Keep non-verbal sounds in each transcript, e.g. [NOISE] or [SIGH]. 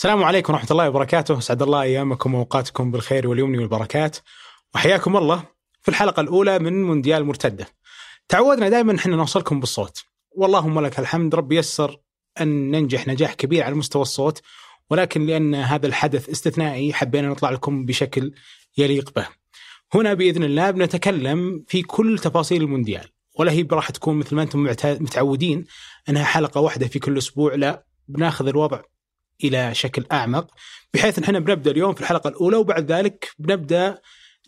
السلام عليكم ورحمة الله وبركاته، أسعد الله أيامكم وأوقاتكم بالخير واليمن والبركات. وحياكم الله في الحلقة الأولى من مونديال مرتدة. تعودنا دائما إحنا نوصلكم بالصوت، واللهم لك الحمد ربي يسر أن ننجح نجاح كبير على مستوى الصوت، ولكن لأن هذا الحدث استثنائي حبينا نطلع لكم بشكل يليق به. هنا بإذن الله بنتكلم في كل تفاصيل المونديال، ولا هي راح تكون مثل ما أنتم متعودين أنها حلقة واحدة في كل أسبوع، لا بناخذ الوضع إلى شكل أعمق بحيث إن إحنا بنبدأ اليوم في الحلقة الأولى وبعد ذلك بنبدأ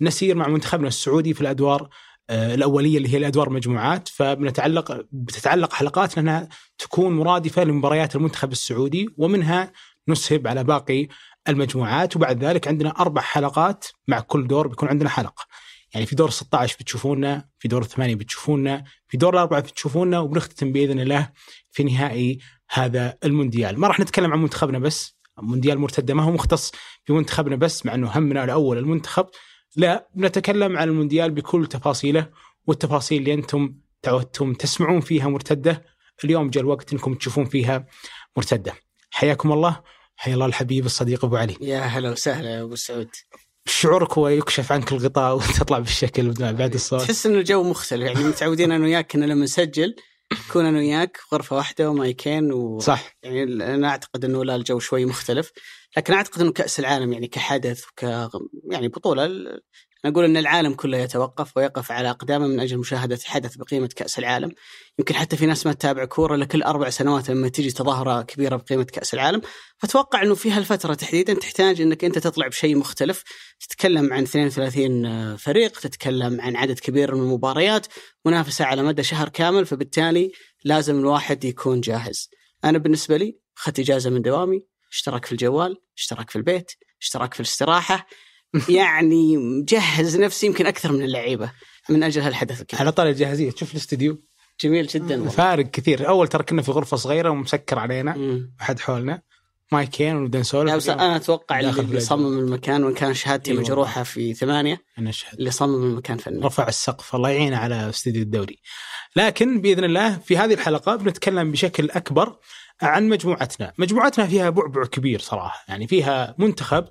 نسير مع منتخبنا السعودي في الأدوار آه، الأولية اللي هي الأدوار مجموعات فبنتعلق بتتعلق حلقاتنا إنها تكون مرادفة لمباريات المنتخب السعودي ومنها نسهب على باقي المجموعات وبعد ذلك عندنا أربع حلقات مع كل دور بيكون عندنا حلقة. يعني في دور 16 بتشوفونا، في دور الثمانيه بتشوفونا، في دور الأربعة بتشوفونا وبنختتم بإذن الله في نهائي هذا المونديال. ما راح نتكلم عن منتخبنا بس مونديال مرتدة. ما هو مختص في منتخبنا بس مع أنه همنا الأول المنتخب. لا نتكلم عن المونديال بكل تفاصيله والتفاصيل اللي أنتم تعودتم تسمعون فيها مرتدة. اليوم جاء الوقت أنكم تشوفون فيها مرتدة. حياكم الله. حيا الله الحبيب الصديق أبو علي. يا هلا وسهلا يا أبو سعود. شعورك هو يكشف عنك الغطاء [LAUGHS] وتطلع بالشكل بعد الصوت. تحس إنه الجو مختلف يعني متعودين أنا وياك كنا لما نسجل نكون أنا وياك غرفة واحدة ومايكين و صح. يعني أنا أعتقد إنه لا الجو شوي مختلف. لكن أعتقد إنه كأس العالم يعني كحدث وك يعني بطولة نقول إن العالم كله يتوقف ويقف على أقدامه من أجل مشاهدة حدث بقيمة كأس العالم، يمكن حتى في ناس ما تتابع كورة لكل أربع سنوات لما تجي تظاهرة كبيرة بقيمة كأس العالم، فأتوقع إنه في هالفترة تحديدا تحتاج إنك أنت تطلع بشيء مختلف، تتكلم عن 32 فريق، تتكلم عن عدد كبير من المباريات، منافسة على مدى شهر كامل فبالتالي لازم الواحد يكون جاهز. أنا بالنسبة لي أخذت إجازة من دوامي، اشترك في الجوال، اشترك في البيت، اشترك في الاستراحة، [LAUGHS] يعني مجهز نفسي يمكن أكثر من اللعيبة من أجل هالحدث الكبير. على طاري الجاهزية تشوف الاستديو. جميل جدا فارق كثير. أول ترى كنا في غرفة صغيرة ومسكر علينا احد حولنا. مايكين ونبدا نسولف بس أنا أتوقع اللي صمم المكان وان كان شهادتي أيوة. مجروحة في ثمانية أنا اشهد اللي صمم المكان فني. رفع السقف. الله يعينه على استديو الدوري. لكن بإذن الله في هذه الحلقة بنتكلم بشكل أكبر عن مجموعتنا. مجموعتنا فيها بعبع كبير صراحة. يعني فيها منتخب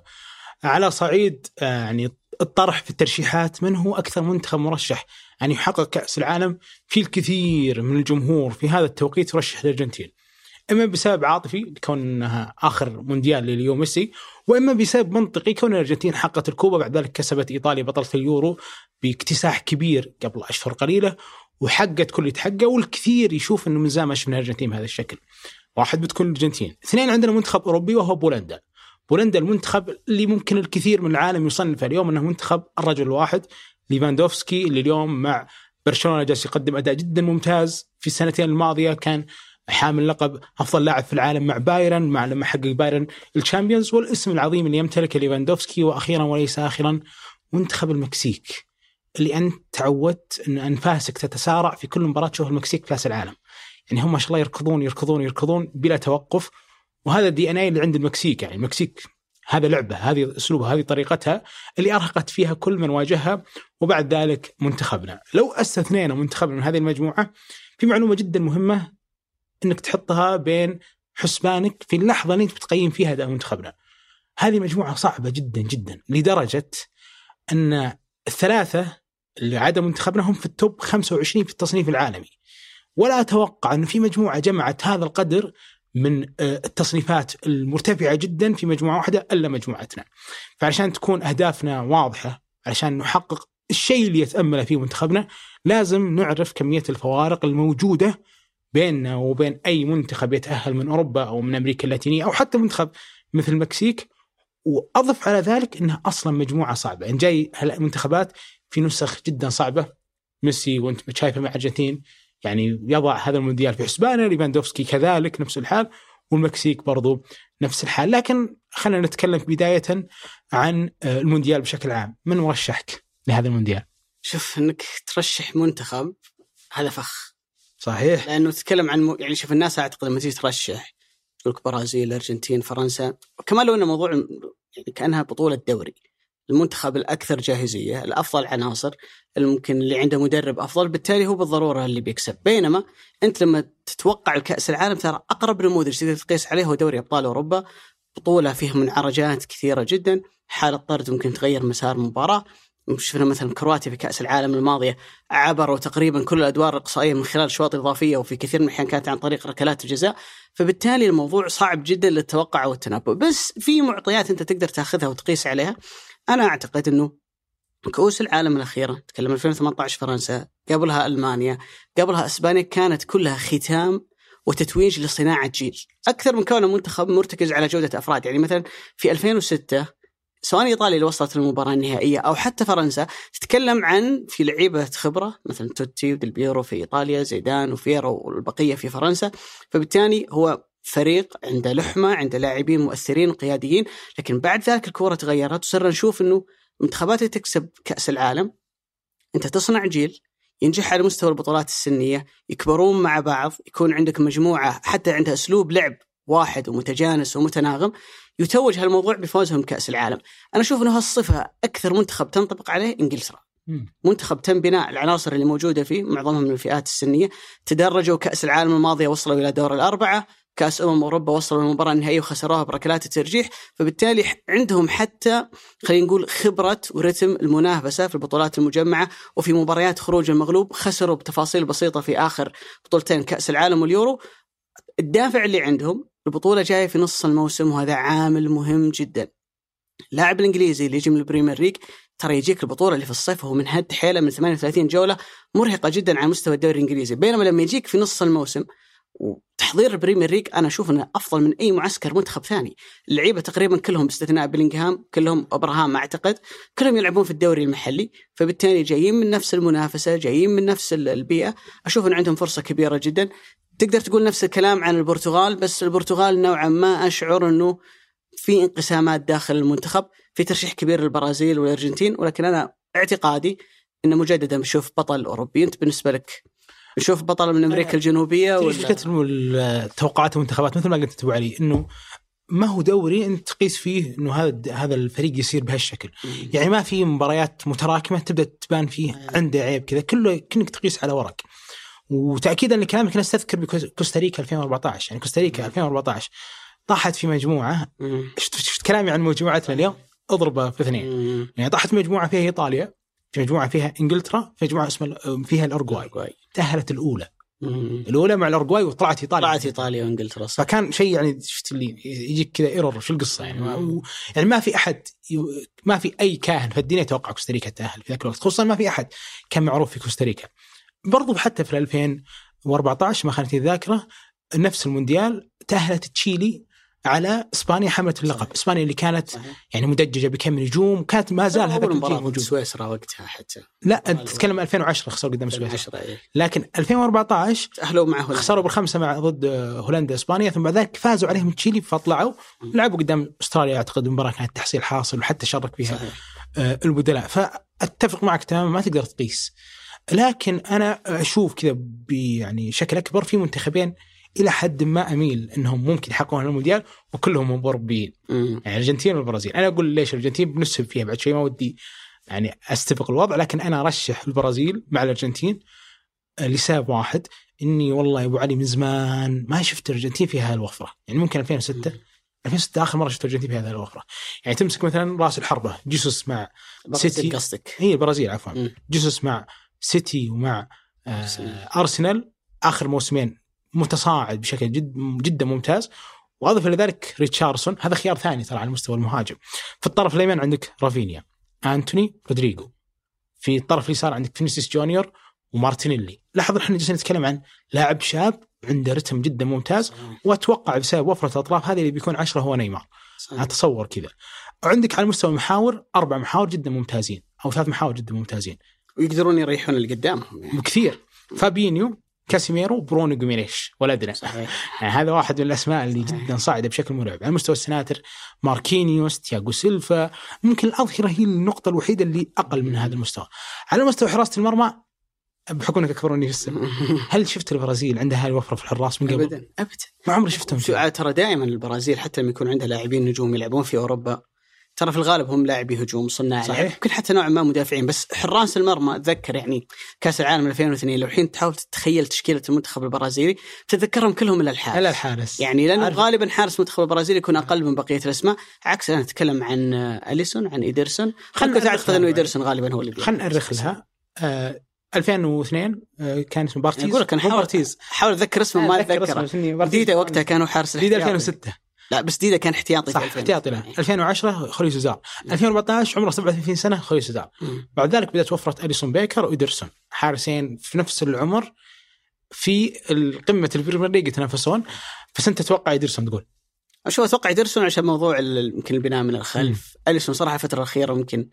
على صعيد آه، يعني الطرح في الترشيحات من هو أكثر منتخب مرشح ان يعني يحقق كأس العالم في الكثير من الجمهور في هذا التوقيت يرشح الأرجنتين. إما بسبب عاطفي كونها آخر مونديال لليو ميسي وإما بسبب منطقي كون الأرجنتين حققت الكوبا بعد ذلك كسبت إيطاليا بطله اليورو باكتساح كبير قبل أشهر قليلة وحققت كل اللي تحققه والكثير يشوف إنه من زمان ما شفنا الأرجنتين بهذا الشكل. واحد بتكون الأرجنتين، اثنين عندنا منتخب أوروبي وهو بولندا. بولندا المنتخب اللي ممكن الكثير من العالم يصنفه اليوم أنه منتخب الرجل الواحد ليفاندوفسكي اللي اليوم مع برشلونة جالس يقدم أداء جدا ممتاز في السنتين الماضية كان حامل لقب أفضل لاعب في العالم مع بايرن مع لما حقق بايرن الشامبيونز والاسم العظيم اللي يمتلكه ليفاندوفسكي وأخيرا وليس اخرا منتخب المكسيك اللي أنت تعودت أن أنفاسك تتسارع في كل مباراة تشوف المكسيك في كأس العالم. يعني هم ما شاء الله يركضون يركضون يركضون بلا توقف وهذا الـ DNA اللي عند المكسيك يعني. المكسيك هذا لعبة هذه أسلوبها هذه طريقتها اللي أرهقت فيها كل من واجهها وبعد ذلك منتخبنا. لو أستثنينا منتخبنا من هذه المجموعة في معلومة جدا مهمة إنك تحطها بين حسبانك في اللحظة اللي أنت بتقيم فيها أداء منتخبنا. هذه مجموعة صعبة جدا جدا لدرجة أن الثلاثة اللي عدا منتخبنا هم في التوب 25 في التصنيف العالمي. ولا أتوقع انه في مجموعة جمعت هذا القدر من آه، التصنيفات المرتفعة جدا في مجموعة واحدة إلا مجموعتنا. فعشان تكون أهدافنا واضحة عشان نحقق الشيء اللي يتأمل فيه منتخبنا لازم نعرف كمية الفوارق الموجودة بيننا وبين أي منتخب يتأهل من أوروبا أو من أمريكا اللاتينية أو حتى منتخب مثل المكسيك وأضف على ذلك إنها أصلا مجموعة صعبة، يعني جاي منتخبات في نسخ جدا صعبة. ميسي وأنت شايفه مع الارجنتين يعني يضع هذا المونديال في حسبانه ليفاندوفسكي كذلك نفس الحال والمكسيك برضو نفس الحال. لكن خلينا نتكلم بداية عن آه، المونديال بشكل عام. من مرشحك لهذا المونديال؟ شوف انك ترشح منتخب هذا فخ. صحيح. لأنه تتكلم عن م... يعني شوف الناس أعتقد لما تيجي ترشح تقول برازيل الارجنتين فرنسا كمان لو انه موضوع يعني كأنها بطولة دوري. المنتخب الأكثر جاهزية الأفضل عناصر الممكن اللي عنده مدرب أفضل بالتالي هو بالضرورة اللي بيكسب. بينما أنت لما تتوقع الكأس العالم ترى أقرب نموذج تقدر تقيس عليه هو دوري أبطال أوروبا. بطولة فيها منعرجات كثيرة جدا حالة طرد ممكن تغير مسار المباراه شفنا مثلا كرواتيا في كأس العالم الماضية عبروا تقريبا كل الأدوار الإقصائية من خلال شواط إضافية وفي كثير من الأحيان كانت عن طريق ركلات الجزاء فبالتالي الموضوع صعب جدا للتوقع والتنبؤ. بس في معطيات أنت تقدر تأخذها وتقيس عليها. أنا أعتقد إنه كؤوس العالم الاخيره تكلم 2018 فرنسا قبلها ألمانيا قبلها إسبانيا كانت كلها ختام وتتويج لصناعة جيل. أكثر من كونه منتخب مرتكز على جودة أفراد. يعني مثلا في 2006 سواء إيطاليا اللي وصلت للمباراة النهائية أو حتى فرنسا تتكلم عن في لعيبة خبرة مثلا توتي وديل بيرو في إيطاليا زيدان وفيرو والبقية في فرنسا. فبالتالي هو فريق عنده لحمة عنده لاعبين مؤثرين وقياديين لكن بعد ذلك الكورة تغيرت وصرنا نشوف إنه المنتخبات اللي تكسب كأس العالم أنت تصنع جيل ينجح على مستوى البطولات السنية يكبرون مع بعض يكون عندك مجموعة حتى عندها أسلوب لعب واحد ومتجانس ومتناغم. يتوج هالموضوع بفوزهم بكاس العالم. أنا أشوف إنه هالصفة أكثر منتخب تنطبق عليه إنجلترا. منتخب تم بناء العناصر اللي موجودة فيه معظمهم من الفئات السنية. تدرجوا كأس العالم الماضيه وصلوا إلى دور الأربعة. كأس أمم أوروبا وصلوا للمباراه النهائيه وخسروها بركلات الترجيح. فبالتالي عندهم حتى خلينا نقول خبرة ورتم المنافسة في البطولات المجمعة. وفي مباريات خروج المغلوب خسروا بتفاصيل بسيطة في آخر بطولتين كأس العالم واليورو. الدافع اللي عندهم البطولة جاية في نص الموسم وهذا عامل مهم جدا. اللاعب الإنجليزي اللي يجي من ال Premier League ترى يجيك البطولة اللي في الصيف وهو من هد حيله من 38 جولة مرهقة جدا على مستوى الدوري الإنجليزي. بينما لما يجيك في نص الموسم وتحضير ال Premier League أنا أشوف إنه أفضل من أي معسكر منتخب ثاني، اللعيبة تقريبا كلهم باستثناء بلينغهام كلهم أبراهام أعتقد كلهم يلعبون في الدوري المحلي، فبالتالي جايين من نفس المنافسة، جايين من نفس البيئة، أشوف إن عندهم فرصة كبيرة جدا، تقدر تقول نفس الكلام عن البرتغال بس البرتغال نوعا ما أشعر إنه في انقسامات داخل المنتخب، في ترشيح كبير للبرازيل والأرجنتين ولكن أنا اعتقادي إنه مجددا بنشوف بطل أوروبي، أنت بالنسبة لك نشوف بطل من أمريكا الجنوبية ولا؟ فكرة توقعات المنتخبات مثل ما قلت أبو علي إنه ما هو دوري أنت تقيس فيه إنه هذا هذا الفريق يصير بهالشكل، يعني ما في مباريات متراكمة تبدأ تبان فيه عنده عيب كذا كله كأنك تقيس على ورق. وتاكيدا لكلامك نستذكر بكوستاريكا 2014 يعني كوستاريكا 2014 طاحت في مجموعة شفت, شفت كلامي عن مجموعتنا اليوم؟ اضربه في اثنين. يعني طاحت في مجموعة فيها إيطاليا في مجموعة فيها إنجلترا في مجموعة اسمها فيها الاورجواي تأهلت الأولى. مم. الأولى مع الاورجواي وطلعت إيطاليا. طلعت إيطاليا وإنجلترا صح. فكان شيء يعني شفت اللي يجيك كذا error شو القصة يعني. ما يعني ما في أحد ما في أي كاهن في الدنيا يتوقع كوستاريكا تأهل في ذاك الوقت خصوصا ما في أحد كان معروف في كوستاريكا. برضو حتى في 2014 ما خانتني الذاكرة نفس المونديال تأهلت تشيلي على إسبانيا حملت اللقب، إسبانيا اللي كانت يعني مدججة بكم نجوم كانت ما زال هذا الجيل موجود. سويسرا وقتها حتى. لا أنت تتكلم 2010 خسروا قدام سويسرا. إيه. لكن 2014 تاهلوا مع هولندا. خسروا بالخمسة مع ضد هولندا إسبانيا ثم بعد ذلك فازوا عليهم تشيلي فطلعوا لعبوا قدام أستراليا أعتقد المباراة كانت تحصيل حاصل وحتى شارك فيها صحيح. آه، البدلاء. فأتفق معك تماما ما تقدر تقيس. لكن أنا أشوف كذا يعني شكل أكبر في منتخبين إلى حد ما أميل إنهم ممكن يحققون المونديال وكلهم اوروبيين يعني الأرجنتين والبرازيل. أنا أقول ليش الأرجنتين بنسب فيها بعد شوي ما ودي يعني استفق الوضع لكن أنا أرشح البرازيل مع الأرجنتين لسبب واحد إني والله يا أبو علي من زمان ما شفت الأرجنتين فيها هالوفره يعني ممكن 2006 2006 آخر مرة شفت الأرجنتين في هذه الوفرة. يعني تمسك مثلا رأس الحربة جيسوس مع سيتي. قصدك. هي البرازيل عفوا. جيسوس مع سيتي ومع آه أرسنال. آخر موسمين متصاعد بشكل جد جدا ممتاز. وأضف إلى ذلك ريتشاردسون. هذا خيار ثاني ترى على مستوى المهاجم. في الطرف الايمن عندك رافينيا أنتوني رودريجو. في الطرف اليسار عندك فينيسيوس جونيور ومارتينيلي. لاحظ إحنا جالسين نتكلم عن لاعب شاب عنده رتم جدا ممتاز. وأتوقع بسبب وفرة الأطراف هذه اللي بيكون عشرة هو نيمار. أتصور كذا. وعندك على مستوى المحاور أربع محاور جدا ممتازين أو ثلاث محاور جدا ممتازين. ويقدرون يريحون اللي قدامهم يعني. بكثير. فابينيو كاسيميرو برونو جوميريش ولا أدري. يعني هذا واحد من الأسماء اللي جدا صاعدة بشكل مرعب. على مستوى السناتر ماركينيوس تياغو سيلفا ممكن الأظهرة هي النقطة الوحيدة اللي أقل من هذا المستوى. على مستوى حراسة المرمى بحكم إنك اكبر مني في السن [LAUGHS] هل شفت البرازيل عندها هاي الوفرة في الحراس من قبل؟ ابدا. ابدا. ما عمري شفتهم ترى دائما البرازيل حتى لما يكون عندها لاعبين نجوم يلعبون في أوروبا ترى في الغالب هم لاعبي هجوم صناع صحيح. لعب يمكن حتى نوعا ما مدافعين بس حراس المرمى أتذكر يعني كأس العالم 2002 لو الحين تحاول تتخيل تشكيلة المنتخب البرازيلي تتذكرهم كلهم الا الحارس الا الحارس يعني لأنه عارف. غالبا حارس المنتخب البرازيلي يكون أقل من بقية الأسماء عكس أنا أتكلم عن أليسون عن إيدرسون خلنا خلنا اعتقد إنه. إيدرسون غالبا هو اللي. خلينا نأرخ لها آه 2002 آه كان اسمه بارتيز أقول لك أنا حاول احاول أتذكر اسمه ما بارتيز. ديدا وقتها كانوا حارس ديدا الاحتياطي. 2006 لا بس ديدا كان احتياطي صح في 2000. احتياطي له 2010 جوليو سيزار 2014 عمره 37 سنة جوليو سيزار. بعد ذلك بدأت وفره أليسون بيكر وإيدرسون. حارسين في نفس العمر في قمة ال Premier League يتنافسون. بس أنت تتوقع إيدرسون تقول؟ أشوف أتوقع إيدرسون عشان موضوع يمكن البناء من الخلف. أليسون صراحة الفترة الأخيرة ممكن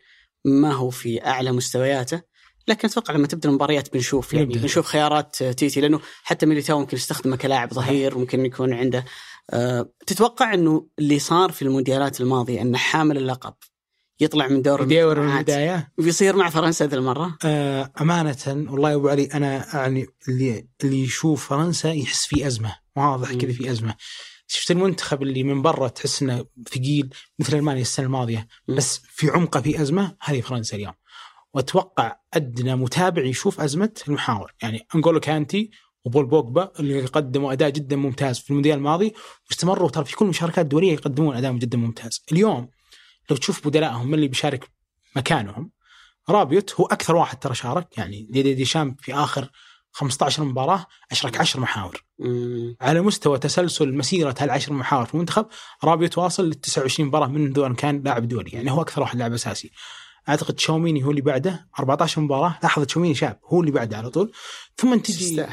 ما هو في أعلى مستوياته. لكن أتوقع لما تبدأ المباريات بنشوف يعني. بنشوف خيارات تيتي لأنه حتى ميليتاو ممكن يستخدمه كلاعب ظهير ممكن يكون عنده أه تتوقع إنه اللي صار في المونديالات الماضية ان حامل اللقب يطلع من دور يدور من البدايه وبيصير مع فرنسا ذي المرة؟ آه أمانة والله يا أبو علي أنا يعني اللي اللي يشوف فرنسا يحس في أزمة واضح. كذا في أزمة. شفت المنتخب اللي من برا تحس إنه ثقيل مثل ألمانيا السنة الماضية مم. بس في عمقه في أزمة هذه فرنسا اليوم. وأتوقع أدنى متابع يشوف أزمة المحاور. يعني انجولو كانتي وبول بوجبا اللي قدموا أداء جدا ممتاز في المونديال الماضي واستمروا ترى في كل المشاركات الدوليه يقدمون أداء جدا ممتاز. اليوم لو تشوف بدلائهم من اللي بيشارك مكانهم رابيوت هو أكثر واحد ترى شارك يعني دي دي, دي شام في آخر 15 مباراة أشرك 10 محاور. مم. على مستوى تسلسل مسيرة هالعشر محاور في المنتخب رابيوت واصل لل 29 مباراة منذ ان كان لاعب دولي يعني هو أكثر واحد لاعب أساسي. أعتقد شاوميني هو اللي بعده. 14 مباراة. لاحظ شاوميني شاب هو اللي بعده على طول. ثم تجي.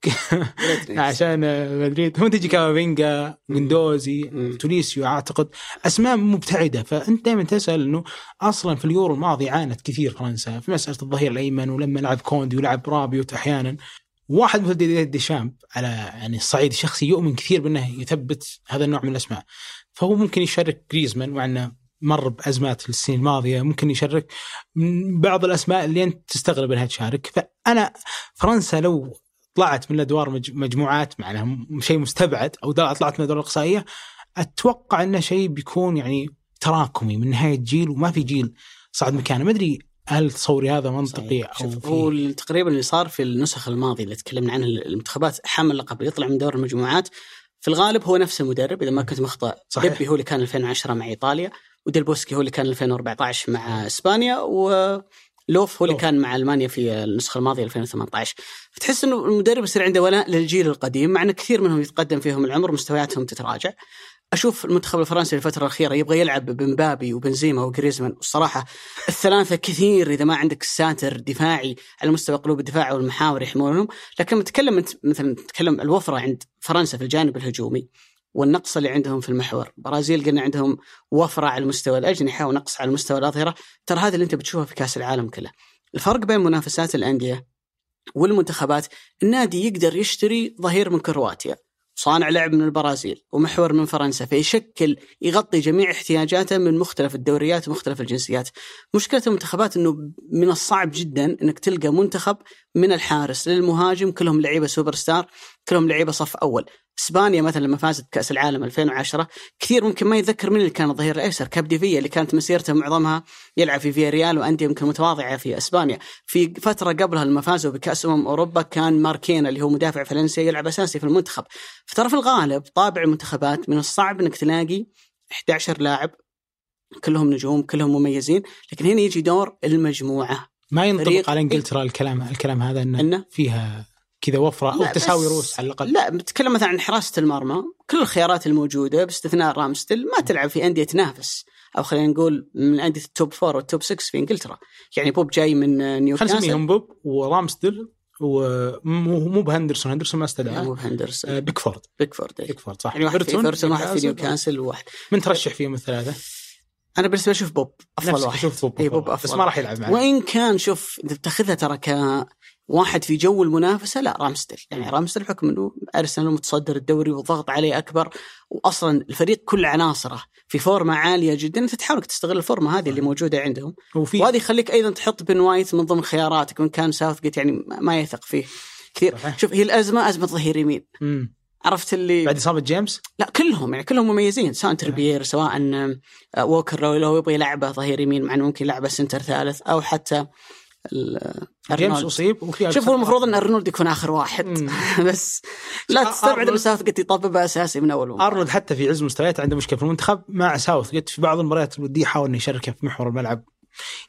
[LAUGHS] عشان مدريد ثم تجي كامافينجا جندوزي مم. تونيسيو أعتقد أسماء مبتعدة. فأنت دائما تسأل إنه أصلا في اليورو الماضي عانت كثير فرنسا في مسألة الظهير الأيمن ولما لعب كوندي ولعب رابيوت أحيانا. واحد مثل دي ديشامب على يعني الصعيد الشخصي يؤمن كثير بأنه يثبت هذا النوع من الأسماء. فهو ممكن يشارك جريزمان مع إنه مر بأزمات السنين الماضية ممكن يشارك من بعض الأسماء اللي أنت تستغرب إنها تشارك. فأنا فرنسا لو طلعت من الأدوار مج- مجموعات معناها شيء مستبعد أو طلعت من الادوار الإقصائية أتوقع إنه شيء بيكون يعني تراكمي من نهاية جيل وما في جيل صعد مكانه. ما أدري هل تصوري هذا منطقي صحيح. أو هو تقريبا اللي صار في النسخ الماضيه اللي تكلمنا عنها المنتخبات حامل اللقب اللي يطلع من دور المجموعات. في الغالب هو نفس المدرب إذا ما كنت مخطئ صحيح. هو اللي كان 2010 مع إيطاليا. وديل بوسكي هو اللي كان 2014 مع إسبانيا ولوف هو اللي. كان مع ألمانيا في النسخة الماضية 2018 فتحس إنه المدرب يصير عنده ولاء للجيل القديم مع إن كثير منهم يتقدم فيهم العمر مستوياتهم تتراجع. أشوف المنتخب الفرنسي الفترة الأخيرة يبغى يلعب بمبابي وبنزيما وجريزمان. والصراحه الثلاثة كثير إذا ما عندك ساتر دفاعي على مستوى قلوب الدفاع والمحاور يحمونهم. لكن نتكلم انت مثلا نتكلم الوفرة عند فرنسا في الجانب الهجومي والنقص اللي عندهم في المحور. برازيل قلنا عندهم وفرة على مستوى الأجنحة ونقص على مستوى الأظهرة. ترى هذا اللي أنت بتشوفه في كأس العالم كله. الفرق بين منافسات الأندية والمنتخبات النادي يقدر يشتري ظهير من كرواتيا صانع لعب من البرازيل ومحور من فرنسا فيشكل يغطي جميع احتياجاته من مختلف الدوريات ومختلف الجنسيات. مشكلة المنتخبات أنه من الصعب جدا أنك تلقى منتخب من الحارس للمهاجم كلهم لعيبة سوبر ستار كلهم لعيبة صف أول. إسبانيا مثلا لما فازت بكأس العالم 2010 كثير ممكن ما يتذكر من اللي كان الظهير الأيسر كابديفيا اللي كانت مسيرته معظمها يلعب في فيا ريال وأندية يمكن متواضعة في إسبانيا. في فترة قبلها لما فازوا بكأس أمم أوروبا كان مارشينا اللي هو مدافع فالنسيا يلعب أساسي في المنتخب. فترى في الغالب طابع المنتخبات من الصعب إنك تلاقي 11 لاعب كلهم نجوم كلهم مميزين لكن هنا يجي دور المجموعة. ما ينطبق على إنجلترا الكلام الكلام هذا إنه إنه؟ فيها كذا وفرة أو تساوي رؤوس على الأقل. لا بتكلم مثلا عن حراسة المرمى. كل الخيارات الموجودة باستثناء رامسديل ما تلعب في أندية تنافس أو خلينا نقول من أندية ال top four وال top 6 في إنجلترا. يعني بوب جاي من خلينا نيوكاسل نسميهم بوب ورامسديل ومو مو بهندرسون. هندرسون ما استدعى. مو هندرسون آه، بيكفورد. بيكفورد إيه. بيكفورد صح. يعني واحد في أيفرتون واحد في نيوكاسل. وواحد من ترشح فيهم الثلاثة؟ أنا بالنسبة لي أشوف بوب أفضل واحد. أشوف بوب, أفضل بوب واحد. بس ما راح يلعب معنا. وان كان شوف إذا بتاخذها ترى كواحد في جو المنافسة لا رامسديل يعني رامسديل بحكم إنه أرسنال متصدر الدوري والضغط عليه أكبر واصلا الفريق كل عناصره في فورمة عالية جدا أنت تحاول تستغل الفورمة هذه اللي موجودة عندهم. وفي وهذه يخليك أيضا تحط بن وايت من ضمن خياراتك وان كان ساوث جيت يعني ما- يثق فيه كثير. صحيح. شوف هي الأزمة أزمة ظهير يمين. عرفت اللي بعد إصابة جيمس؟ لا كلهم يعني كلهم مميزين سواء تريبيير سواء آه، ووكر لو لو يبغى يلعبه ظهير يمين مع إنه ممكن يلعبه center ثالث أو حتى جيمس. أصيب وفي شوف هو المفروض إن أرنولد يكون آخر واحد. [LAUGHS] بس لا تستبعد ان ساوثجيت يطببها أساسي من أول. أرنولد حتى في عز مستوياته عنده مشكلة. في المنتخب مع ساوثجيت في بعض المباريات الودية حاول إنه يشارك في محور الملعب.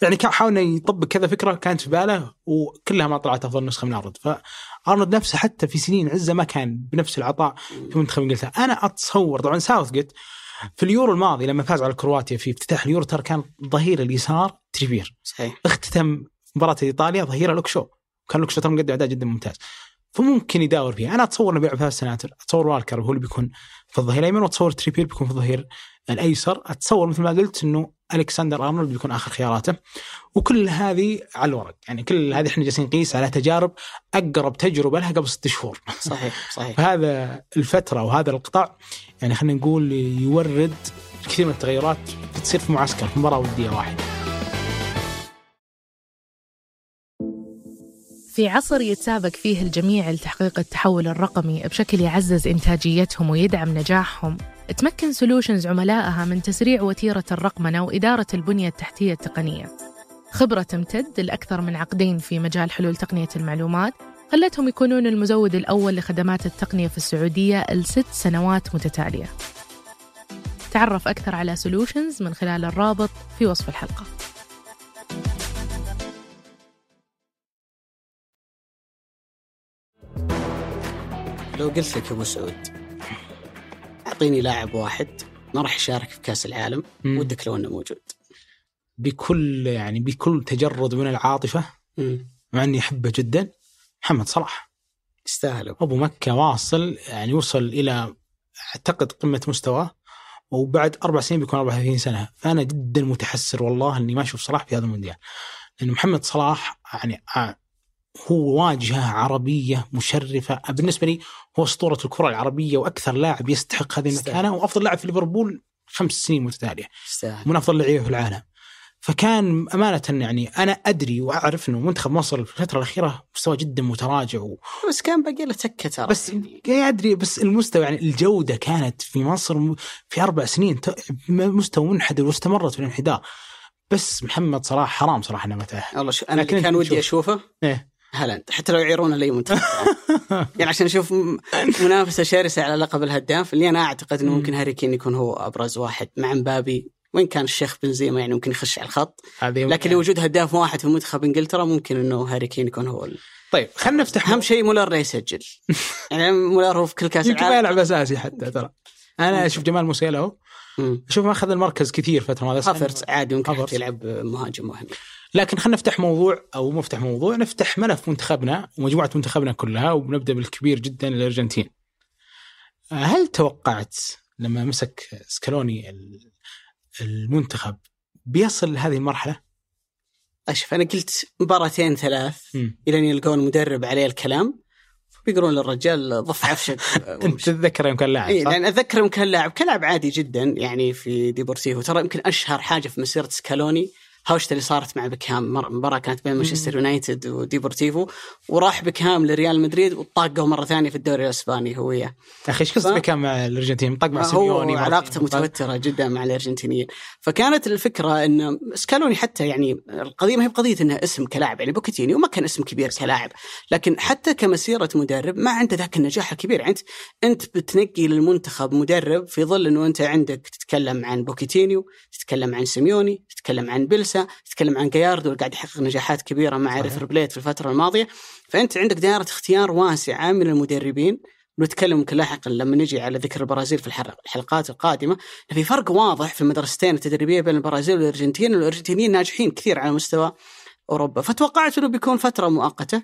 يعني كان حاول إنه يطبق كذا فكرة كانت في باله وكلها ما طلعت أفضل نسخة من أرنولد. فأرنولد نفسه حتى في سنين عزة ما كان بنفس العطاء في منتخب إنجلترا. أنا أتصور طبعا ساوثغيت في اليورو الماضي لما فاز على كرواتيا في افتتاح اليورو ترى كان ظهير اليسار تريبير. صحيح. اختتم مباراة إيطاليا ظهير لوك شو كان لوك شو ترى مقدم أداء جدا ممتاز. فممكن يداور فيها. أنا أتصور إنه بيلعب ثلاث سنوات أتصور والكر هو اللي بيكون في الظهير الأيمن وأتصور تريبير بيكون في الظهير الأيسر. أتصور مثل ما قلت إنه ألكسندر أرنولد بيكون آخر خياراته. وكل هذه على الورق. يعني كل هذه إحنا جالسين نقيس على تجارب أقرب تجربة لها قبل ست شهور. صحيح صحيح. فهذا الفترة وهذا القطاع. يعني خلينا نقول يورد كثير من التغيرات تصير في معسكر في مباراة ودية واحدة. في عصر يتسابق فيه الجميع لتحقيق التحول الرقمي بشكل يعزز إنتاجيتهم ويدعم نجاحهم. تمكن سولوشنز عملائها من تسريع وتيرة الرقمنة وإدارة البنية التحتية التقنية. خبرة تمتد لأكثر من عقدين في مجال حلول تقنية المعلومات خلتهم يكونون المزود الأول لخدمات التقنية في السعودية لست سنوات متتالية. تعرف أكثر على سولوشنز من خلال الرابط في وصف الحلقة. لو قلت لك أبو سعود أعطيني لاعب واحد ما راح يشارك في كأس العالم مم. ودك لو أنه موجود بكل يعني بكل تجرد من العاطفة مم. مع أني أحبه جدا محمد صلاح يستاهل. أبو مكة واصل يعني وصل إلى أعتقد قمة مستواه وبعد أربع سنين بيكون 34 سنة فانا جدا متحسر والله إني ما أشوف صلاح في هذا المونديال لأن محمد صلاح يعني آه، هو واجهة عربية مشرفة. بالنسبة لي هو أسطورة الكرة العربية وأكثر لاعب يستحق هذه يستاهل. المكانة وأفضل لاعب في ليفربول خمس سنين متتالية. يستاهل. من أفضل اللعيبه في العالم. فكان أمانة يعني أنا أدري وأعرف إنه منتخب مصر في الفترة الأخيرة مستوى جدا متراجع و... بس كان باقي له تكة ترى. بس يعني. أدري بس المستوى يعني الجودة كانت في مصر في أربع سنين مستوى منحدر واستمرت في الانحدار. بس محمد صلاح حرام صراحة إنه ما تأهل. والله شو اللي كان. ودي أشوفه؟ إيه. هالاند حتى لو يعيرونه لاي منتخب [LAUGHS] يعني عشان أشوف منافسة شرسة على لقب الهداف اللي أنا أعتقد إنه مم. ممكن هاري كين يكون هو أبرز واحد مع مبابي وين كان الشيخ بنزيما يعني ممكن يخش على الخط. لكن لوجود هداف واحد في منتخب إنجلترا ممكن إنه هاري كين يكون هو ال... طيب خلينا نفتح أهم شيء مولر يسجل. [LAUGHS] يعني مولر هو في كل كأس يمكن ما يلعب أساسي حتى ترى. أنا أشوف جمال موسيلا. أشوف ما أخذ المركز كثير فترة هافرتز عادي ممكن يلعب مهاجم مهم. لكن خلينا نفتح موضوع أو مفتح موضوع نفتح ملف منتخبنا ومجموعة منتخبنا كلها وبنبدا بالكبير جدا الأرجنتين. هل توقعت لما مسك سكالوني ال- المنتخب بيصل لهذه المرحلة؟ أشوف أنا قلت مباراتين ثلاث مم. الين يلقون مدرب عليه الكلام بيقولون للرجال ضف عفشك [LAUGHS] أنت. تتذكر يوم كان لاعب صح؟ لأن أتذكر يوم كان لاعب كان لاعب عادي جدا يعني في ديبورتيفو ترى يمكن أشهر حاجة في مسيرة سكالوني هاوشته اللي صارت مع بيكهام. مر- مباراة كانت بين مانشستر يونايتد وديبورتيفو. وراح بيكهام لريال مدريد وتطاقوا مرة ثانية في الدوري الأسباني هو وياه. يا أخي إيش قصدك ف- كان مع الأرجنتين؟ طق مع سيميوني علاقته متوترة جدا مع الأرجنتينيين. فكانت الفكرة إن سكالوني حتى يعني القضية ما هي بقضية انه اسم كلاعب يعني بوكيتينو ما كان اسم كبير كلاعب. لكن حتى كمسيرة مدرب ما عنده ذاك النجاح الكبير. أنت أنت بتنقي للمنتخب مدرب في ظل إنه أنت عندك تتكلم عن بوكيتينو تتكلم عن سيميوني تتكلم عن بيلسا تتكلم عن جاياردو اللي قاعد يحقق نجاحات كبيرة مع. ريفر بليت في الفترة الماضية. فأنت عندك دائرة اختيار واسعة من المدربين. ونتكلم يمكن لاحقا لما نجي على ذكر البرازيل في الحلق- الحلقات القادمة. في فرق واضح في المدرستين التدريبية بين البرازيل والأرجنتين. والارجنتينيين ناجحين كثير على مستوى أوروبا. فتوقعت إنه بيكون فترة مؤقتة.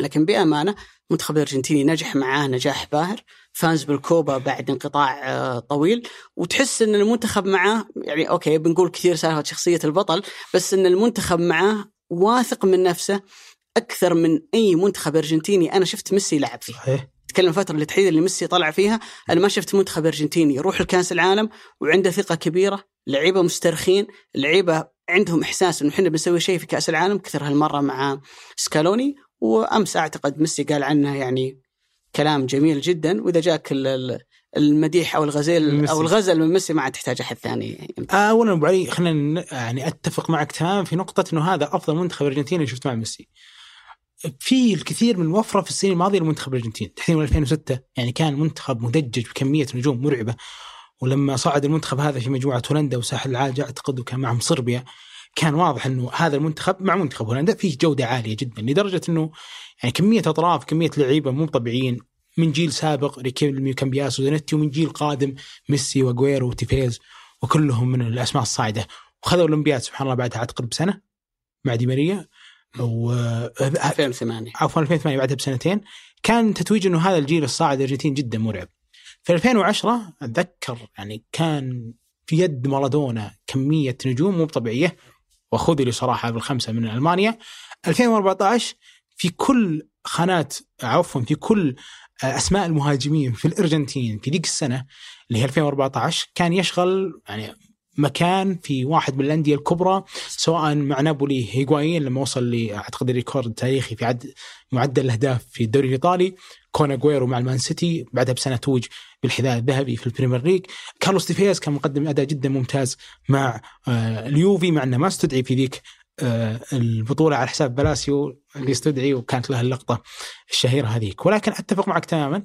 لكن بأمانة المنتخب الأرجنتيني نجح معاه نجاح باهر. فاز بالكوبا بعد انقطاع آه، طويل وتحس إن المنتخب معاه يعني أوكي بنقول كثير سالفة شخصية البطل بس إن المنتخب معاه واثق من نفسه أكثر من أي منتخب أرجنتيني أنا شفت ميسي لعب فيه. صحيح. تكلم الفترة الوحيدة اللي ميسي طلع فيها أنا ما شفت منتخب أرجنتيني يروح لكأس العالم وعنده ثقة كبيرة لعيبة مسترخين لعيبة عندهم إحساس إنه إحنا بنسوي شيء في كأس العالم كثر هالمرة مع سكالوني وأمس أعتقد ميسي قال عنه يعني كلام جميل جدا. وإذا جاك ال- ال- المديح أو الغزيل. أو الغزل من ميسي ما عاد تحتاج أحد ثاني. اولا أبو علي خلينا يعني أتفق معك تماما في نقطة إنه هذا أفضل منتخب أرجنتيني شفت مع ميسي. في الكثير من الوفره في السنين الماضية لمنتخب الارجنتين تحديدا من 2006 يعني كان منتخب مدجج بكمية نجوم مرعبة. ولما صعد المنتخب هذا في مجموعة هولندا وساحل العاج أعتقد وكان معهم صربيا. كان واضح إنه هذا المنتخب مع منتخب هولندا فيه جودة عالية جدا لدرجة إنه يعني كمية أطراف كمية لعيبة مو طبيعيين من جيل سابق ريكيلمي وكامبياسو وزانيتي ومن جيل قادم ميسي واجويرو وتيفيز وكلهم من الأسماء الصاعدة. وخذوا الأولمبياد سبحان الله بعدها اعتقد بسنه مع دي ماريا و 2008 عفوا 2008 بعدها بسنتين. كان تتويج إنه هذا الجيل الصاعد الأرجنتين جدا مرعب. في 2010 أتذكر يعني كان في يد مارادونا كمية نجوم مو طبيعية. وخذلوا صراحة بالخمسة من ألمانيا. 2014 في كل خانات عفوا في كل أسماء المهاجمين في الأرجنتين في ذيك السنة اللي هي 2014 كان يشغل يعني مكان في واحد من الأندية الكبرى سواء مع نابولي هيغوايين لما وصل ل أعتقد الريكورد التاريخي في عد معدل الأهداف في الدوري الإيطالي كون اجويرو مع المان سيتي بعدها بسنة توج بالحذاء الذهبي في البريمير ليج. كارلوس تيفيز كان مقدم أداء جدا ممتاز مع آه اليوفي مع إنه ما استدعي في ذيك آه البطولة على حساب بلاسيو اللي استدعي وكانت له اللقطة الشهيرة هذيك. ولكن أتفق معك تماما.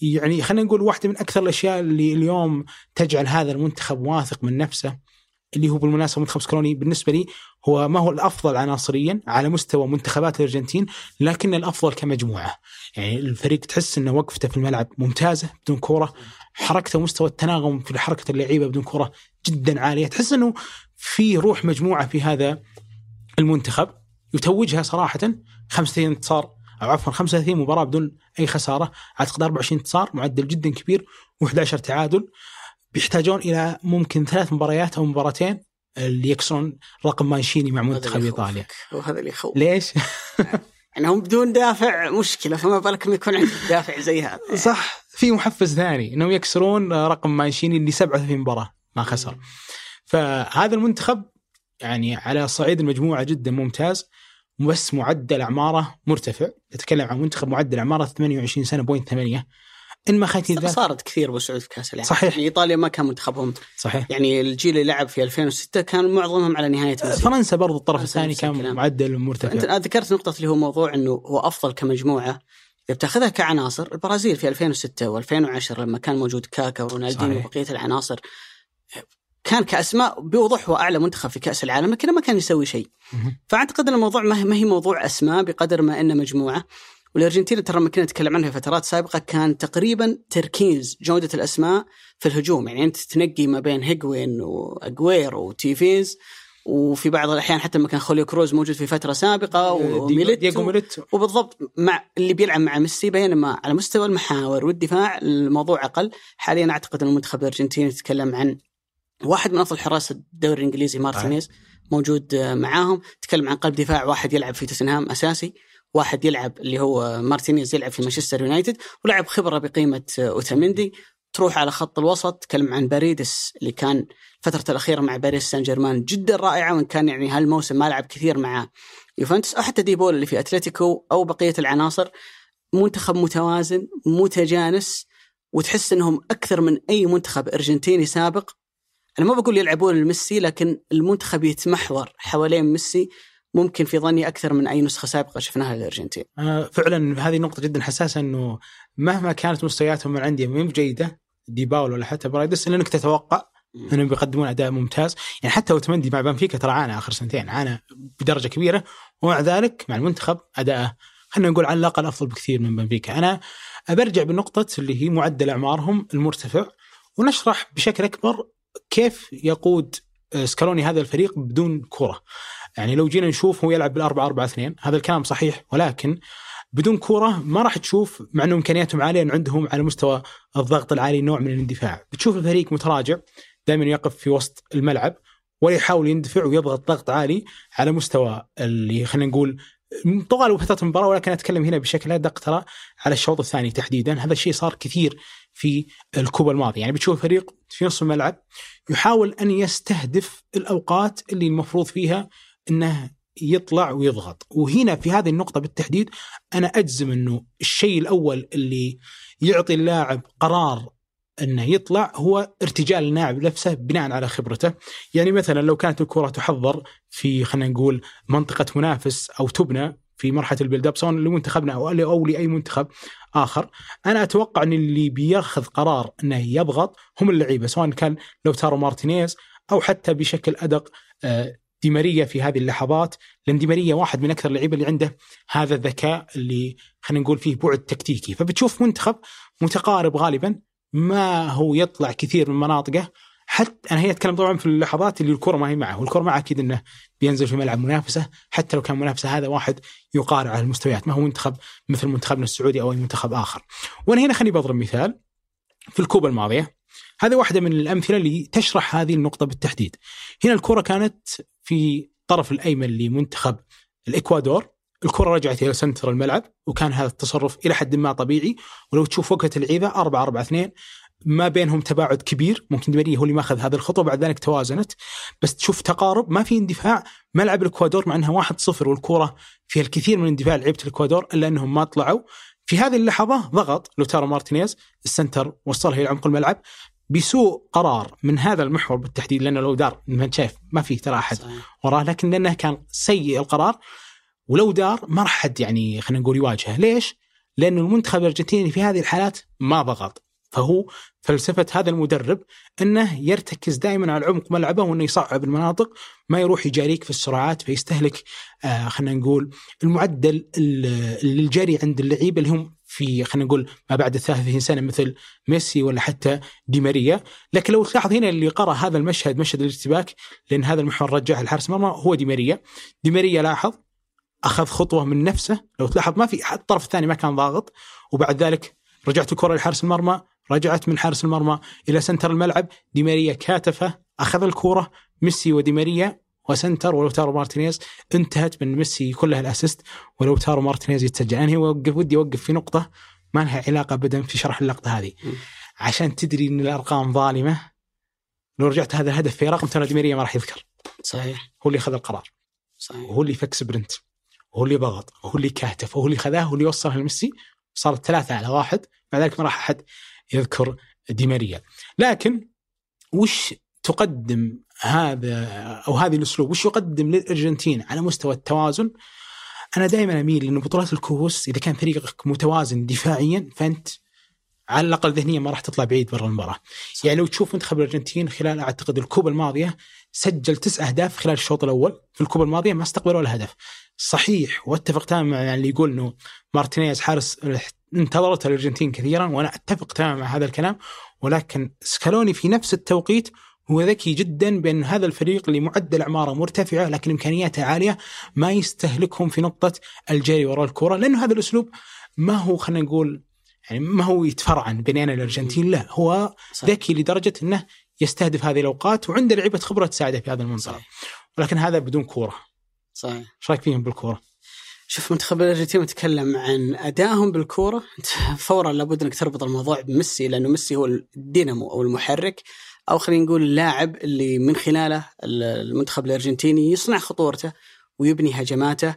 يعني خلينا نقول واحدة من أكثر الأشياء اللي اليوم تجعل هذا المنتخب واثق من نفسه. اللي هو بالمناسبة منتخب سكالوني بالنسبة لي هو ما هو الأفضل عناصريا على مستوى منتخبات الأرجنتين لكن الأفضل كمجموعة. يعني الفريق تحس إنه وقفته في الملعب ممتازة بدون كورة حركته ومستوى التناغم في حركة اللعيبة بدون كورة جدا عالية. تحس إنه في روح مجموعة في هذا المنتخب يتوجها صراحة 35 انتصار أو عفوا 35 مباراة بدون أي خسارة اعتقد 24 انتصار معدل جدا كبير و11 تعادل. بيحتاجون إلى ممكن ثلاث مباريات أو مباراتين اللي يكسرون رقم مانشيني مع منتخب إيطاليا. وهذا اللي يخوف ليش؟ [LAUGHS] يعني هم بدون دافع مشكلة فما بالك انه يكون عندك دافع زي هذا. صح في محفز ثاني إنهم يكسرون رقم مانشيني اللي 37 مباراة ما خسر. فهذا المنتخب يعني على صعيد المجموعة جدا ممتاز بس معدل أعماره مرتفع. نتكلم عن منتخب معدل أعماره 28 سنة point 8 إن ما خيتي ذلك صارت كثير بسعود في كأس العالم. صحيح. يعني إيطاليا ما كان منتخبهم. صحيح. يعني الجيل اللي لعب في 2006 كان معظمهم على نهاية ميسي فرنسا برضو الطرف الثاني كان. معدل أنت مرتفع ذكرت نقطة اللي هو موضوع إنه هو أفضل كمجموعة. إذا بتأخذها كعناصر البرازيل في 2006 و2010 لما كان موجود كاكا ورونالدينيو. وبقية العناصر كان كأسماء بوضوح هو اعلى منتخب في كأس العالم لكنه ما كان يسوي شيء. فأعتقد إن الموضوع ما هي موضوع أسماء بقدر ما إنه مجموعة. والأرجنتين ترى لما كنا نتكلم عنها في فترات سابقة كان تقريبا تركيز جودة الأسماء في الهجوم. يعني أنت تنقي ما بين هيجوين واجويرو وتيفيز وفي بعض الأحيان حتى لما كان خوليو كروز موجود في فترة سابقة وميليتو. ميليتو. وبالضبط مع اللي بيلعب مع ميسي بينما على مستوى المحاور والدفاع الموضوع أقل. حاليا أعتقد إن المنتخب الأرجنتيني يتكلم عن واحد من أفضل حراس الدوري الإنجليزي مارتينيز موجود آه، معاهم. تكلم عن قلب دفاع واحد يلعب في توتنهام أساسي. واحد يلعب اللي هو مارتينيز يلعب في مانشستر يونايتد ولاعب خبرة بقيمة آه، أوتاميندي. تروح على خط الوسط تكلم عن باريدس اللي كان الفترة الأخيرة مع باريس سان جيرمان جدا رائعة وإن كان يعني هالموسم ما لعب كثير مع يوفنتوس أو حتى دي بول اللي في أتلتيكو أو بقية العناصر. منتخب متوازن متجانس وتحس إنهم أكثر من أي منتخب أرجنتيني سابق. أنا ما بقول يلعبون لميسي لكن المنتخب يتمحور حوالين ميسي. ممكن في ظني أكثر من أي نسخة سابقة شفناها للارجنتين. آه، فعلا هذه نقطة جدا حساسة إنه مهما كانت مستوياتهم من عندي مو جيدة ديباول ولا حتى برايدس الا إنك تتوقع إنهم بيقدمون أداء ممتاز، يعني حتى اوتمندي مع بنفيكا ترى عانى آخر سنتين عانى بدرجة كبيرة ومع ذلك مع المنتخب أداءه خلينا نقول على الأقل أفضل بكثير من بنفيكا، أنا برجع بنقطة اللي هي معدل أعمارهم المرتفع ونشرح بشكل أكبر كيف يقود آه، سكالوني هذا الفريق بدون كرة. يعني لو جينا نشوف هو يلعب بالأربعة أربعة اثنين هذا الكلام صحيح ولكن بدون كرة ما راح تشوف مع إنه إمكانياتهم عالية إن عندهم على مستوى الضغط العالي نوع من الاندفاع، بتشوف الفريق متراجع دائما يقف في وسط الملعب ولا يحاول يندفع ويضغط ضغط عالي على مستوى اللي خلينا نقول طوال فترة المباراة ولكن أتكلم هنا بشكل أدق ترى على الشوط الثاني تحديدا، هذا الشيء صار كثير في الكوبا الماضي، يعني بتشوف فريق في نصف الملعب يحاول أن يستهدف الأوقات اللي المفروض فيها إنه يطلع ويضغط. وهنا في هذه النقطة بالتحديد أنا أجزم أنه الشيء الأول اللي يعطي اللاعب قرار إنه يطلع هو ارتجال اللاعب نفسه بناء على خبرته، يعني مثلا لو كانت الكرة تحضر في خلينا نقول منطقة منافس أو تبنى في مرحلة ال build up سواء لمنتخبنا أو أو لأي منتخب آخر، أنا أتوقع إن اللي بياخذ قرار إنه يضغط هم اللعيبة سواء كان لوتارو مارتينيز أو حتى بشكل أدق آه، دي ماريا في هذه اللحظات لأن دي ماريا واحد من أكثر اللعيبة اللي عنده هذا الذكاء اللي خلينا نقول فيه بعد تكتيكي. فبتشوف منتخب متقارب غالبا ما هو يطلع كثير من مناطقه. حتى أنا هنا أتكلم طبعا في اللحظات اللي الكرة ما هي معه. والكرة معه أكيد إنه بينزل في ملعب منافسه حتى لو كان منافسه هذا واحد يقارع على المستويات. ما هو منتخب مثل منتخبنا السعودي أو أي منتخب آخر. وأنا هنا خليني بضرب مثال. في الكوبا الماضية هذه واحدة من الأمثلة اللي تشرح هذه النقطة بالتحديد. هنا الكرة كانت في الطرف الأيمن لمنتخب الإكوادور. الكرة رجعت إلى سنتر الملعب وكان هذا التصرف إلى حد ما طبيعي. ولو تشوف وقت العيبة 4 4 2 ما بينهم تباعد كبير. ممكن دمرية هو اللي ماخذ هذه الخطوة بعد ذلك توازنت. بس تشوف تقارب ما في اندفاع. ملعب الإكوادور مع أنها 1-0 والكرة فيها الكثير من اندفاع لعيبة الإكوادور إلا أنهم ما طلعوا. في هذه اللحظة ضغط لوتارو مارتينيز ال center وصلها إلى عمق الملعب. بسوء قرار من هذا المحور بالتحديد لأنه لو دار ما شايف ما في ترى أحد وراه لكن لأنه كان سيء القرار ولو دار ما راح حد يعني خلينا نقول يواجهه، ليش؟ لأنه المنتخب الأرجنتيني في هذه الحالات ما ضغط، فهو فلسفة هذا المدرب إنه يرتكز دائما على عمق ملعبه وإنه يصعب المناطق ما يروح يجاريك في السرعات فيستهلك آه خلينا نقول المعدل الجري عند اللعيبة اللي هم في خلينا نقول ما بعد ال 33 سنة مثل ميسي ولا حتى دي ماريا، لكن لو تلاحظ هنا اللي قرأ هذا المشهد مشهد الارتباك لأن هذا المحور رجعه الحارس مرمى هو دي ماريا، دي ماريا لاحظ أخذ خطوة من نفسه. لو تلاحظ ما في الطرف الثاني ما كان ضاغط. وبعد ذلك رجعت الكره لحارس المرمى رجعت من حارس المرمى إلى center الملعب. دي ماريا كاتفه أخذ الكوره ميسي ودي ماريا و center ولوتارو مارتينيز انتهت من ميسي كلها ال assist ولوتارو مارتينيز يتسجل. أنا وقف ودي أوقف في نقطة ما لها علاقة ابدا في شرح اللقطة هذه. عشان تدري إن الأرقام ظالمة لو رجعت هذا الهدف في رقم ترى دي ماريا ما راح يذكر. صحيح. هو اللي اخذ القرار. صحيح. وهو اللي فك sprint. وهو اللي ضغط. وهو اللي كاتف وهو اللي خذاه. وهو اللي وصلها لميسي. صارت ثلاثة على واحد. مع ذلك ما راح أحد يذكر دي ماريا لكن وش تقدم هذا أو هذه الأسلوب وش يقدم للأرجنتين على مستوى التوازن أنا دائما أميل أن بطولات الكؤوس إذا كان فريقك متوازن دفاعيا فأنت على الأقل ذهنيا ما راح تطلع بعيد برا المباراة. صح. يعني لو تشوف منتخب الأرجنتين خلال أعتقد الكوبا الماضية سجل تسع أهداف خلال الشوط الأول في الكوبا الماضية ما استقبل ولا هدف. صحيح وأتفق تماما مع اللي يقول إنه مارتينيز حارس انتظرت الأرجنتين كثيرا وأنا أتفق تماما مع هذا الكلام ولكن سكالوني في نفس التوقيت هو ذكي جدا بأن هذا الفريق اللي معدل أعماره مرتفعة لكن إمكانياته عالية ما يستهلكهم في نقطة الجري وراء الكرة لأنه هذا الأسلوب ما هو خلينا نقول يعني ما هو يتفرعن بين أنا الأرجنتين لا هو ذكي لدرجة أنه يستهدف هذه الأوقات وعنده لعيبة خبرة تساعده في هذا المنطلق. ولكن هذا بدون كورة. صحيح. إيش رأيك فيهم بالكورة؟ شوف منتخب الأرجنتين نتكلم عن أدائهم بالكورة. [LAUGHS] فورا لابد أنك تربط الموضوع بميسي لأنه ميسي هو الدينامو أو المحرك. أو خلينا نقول اللاعب اللي من خلاله المنتخب الأرجنتيني يصنع خطورته ويبني هجماته.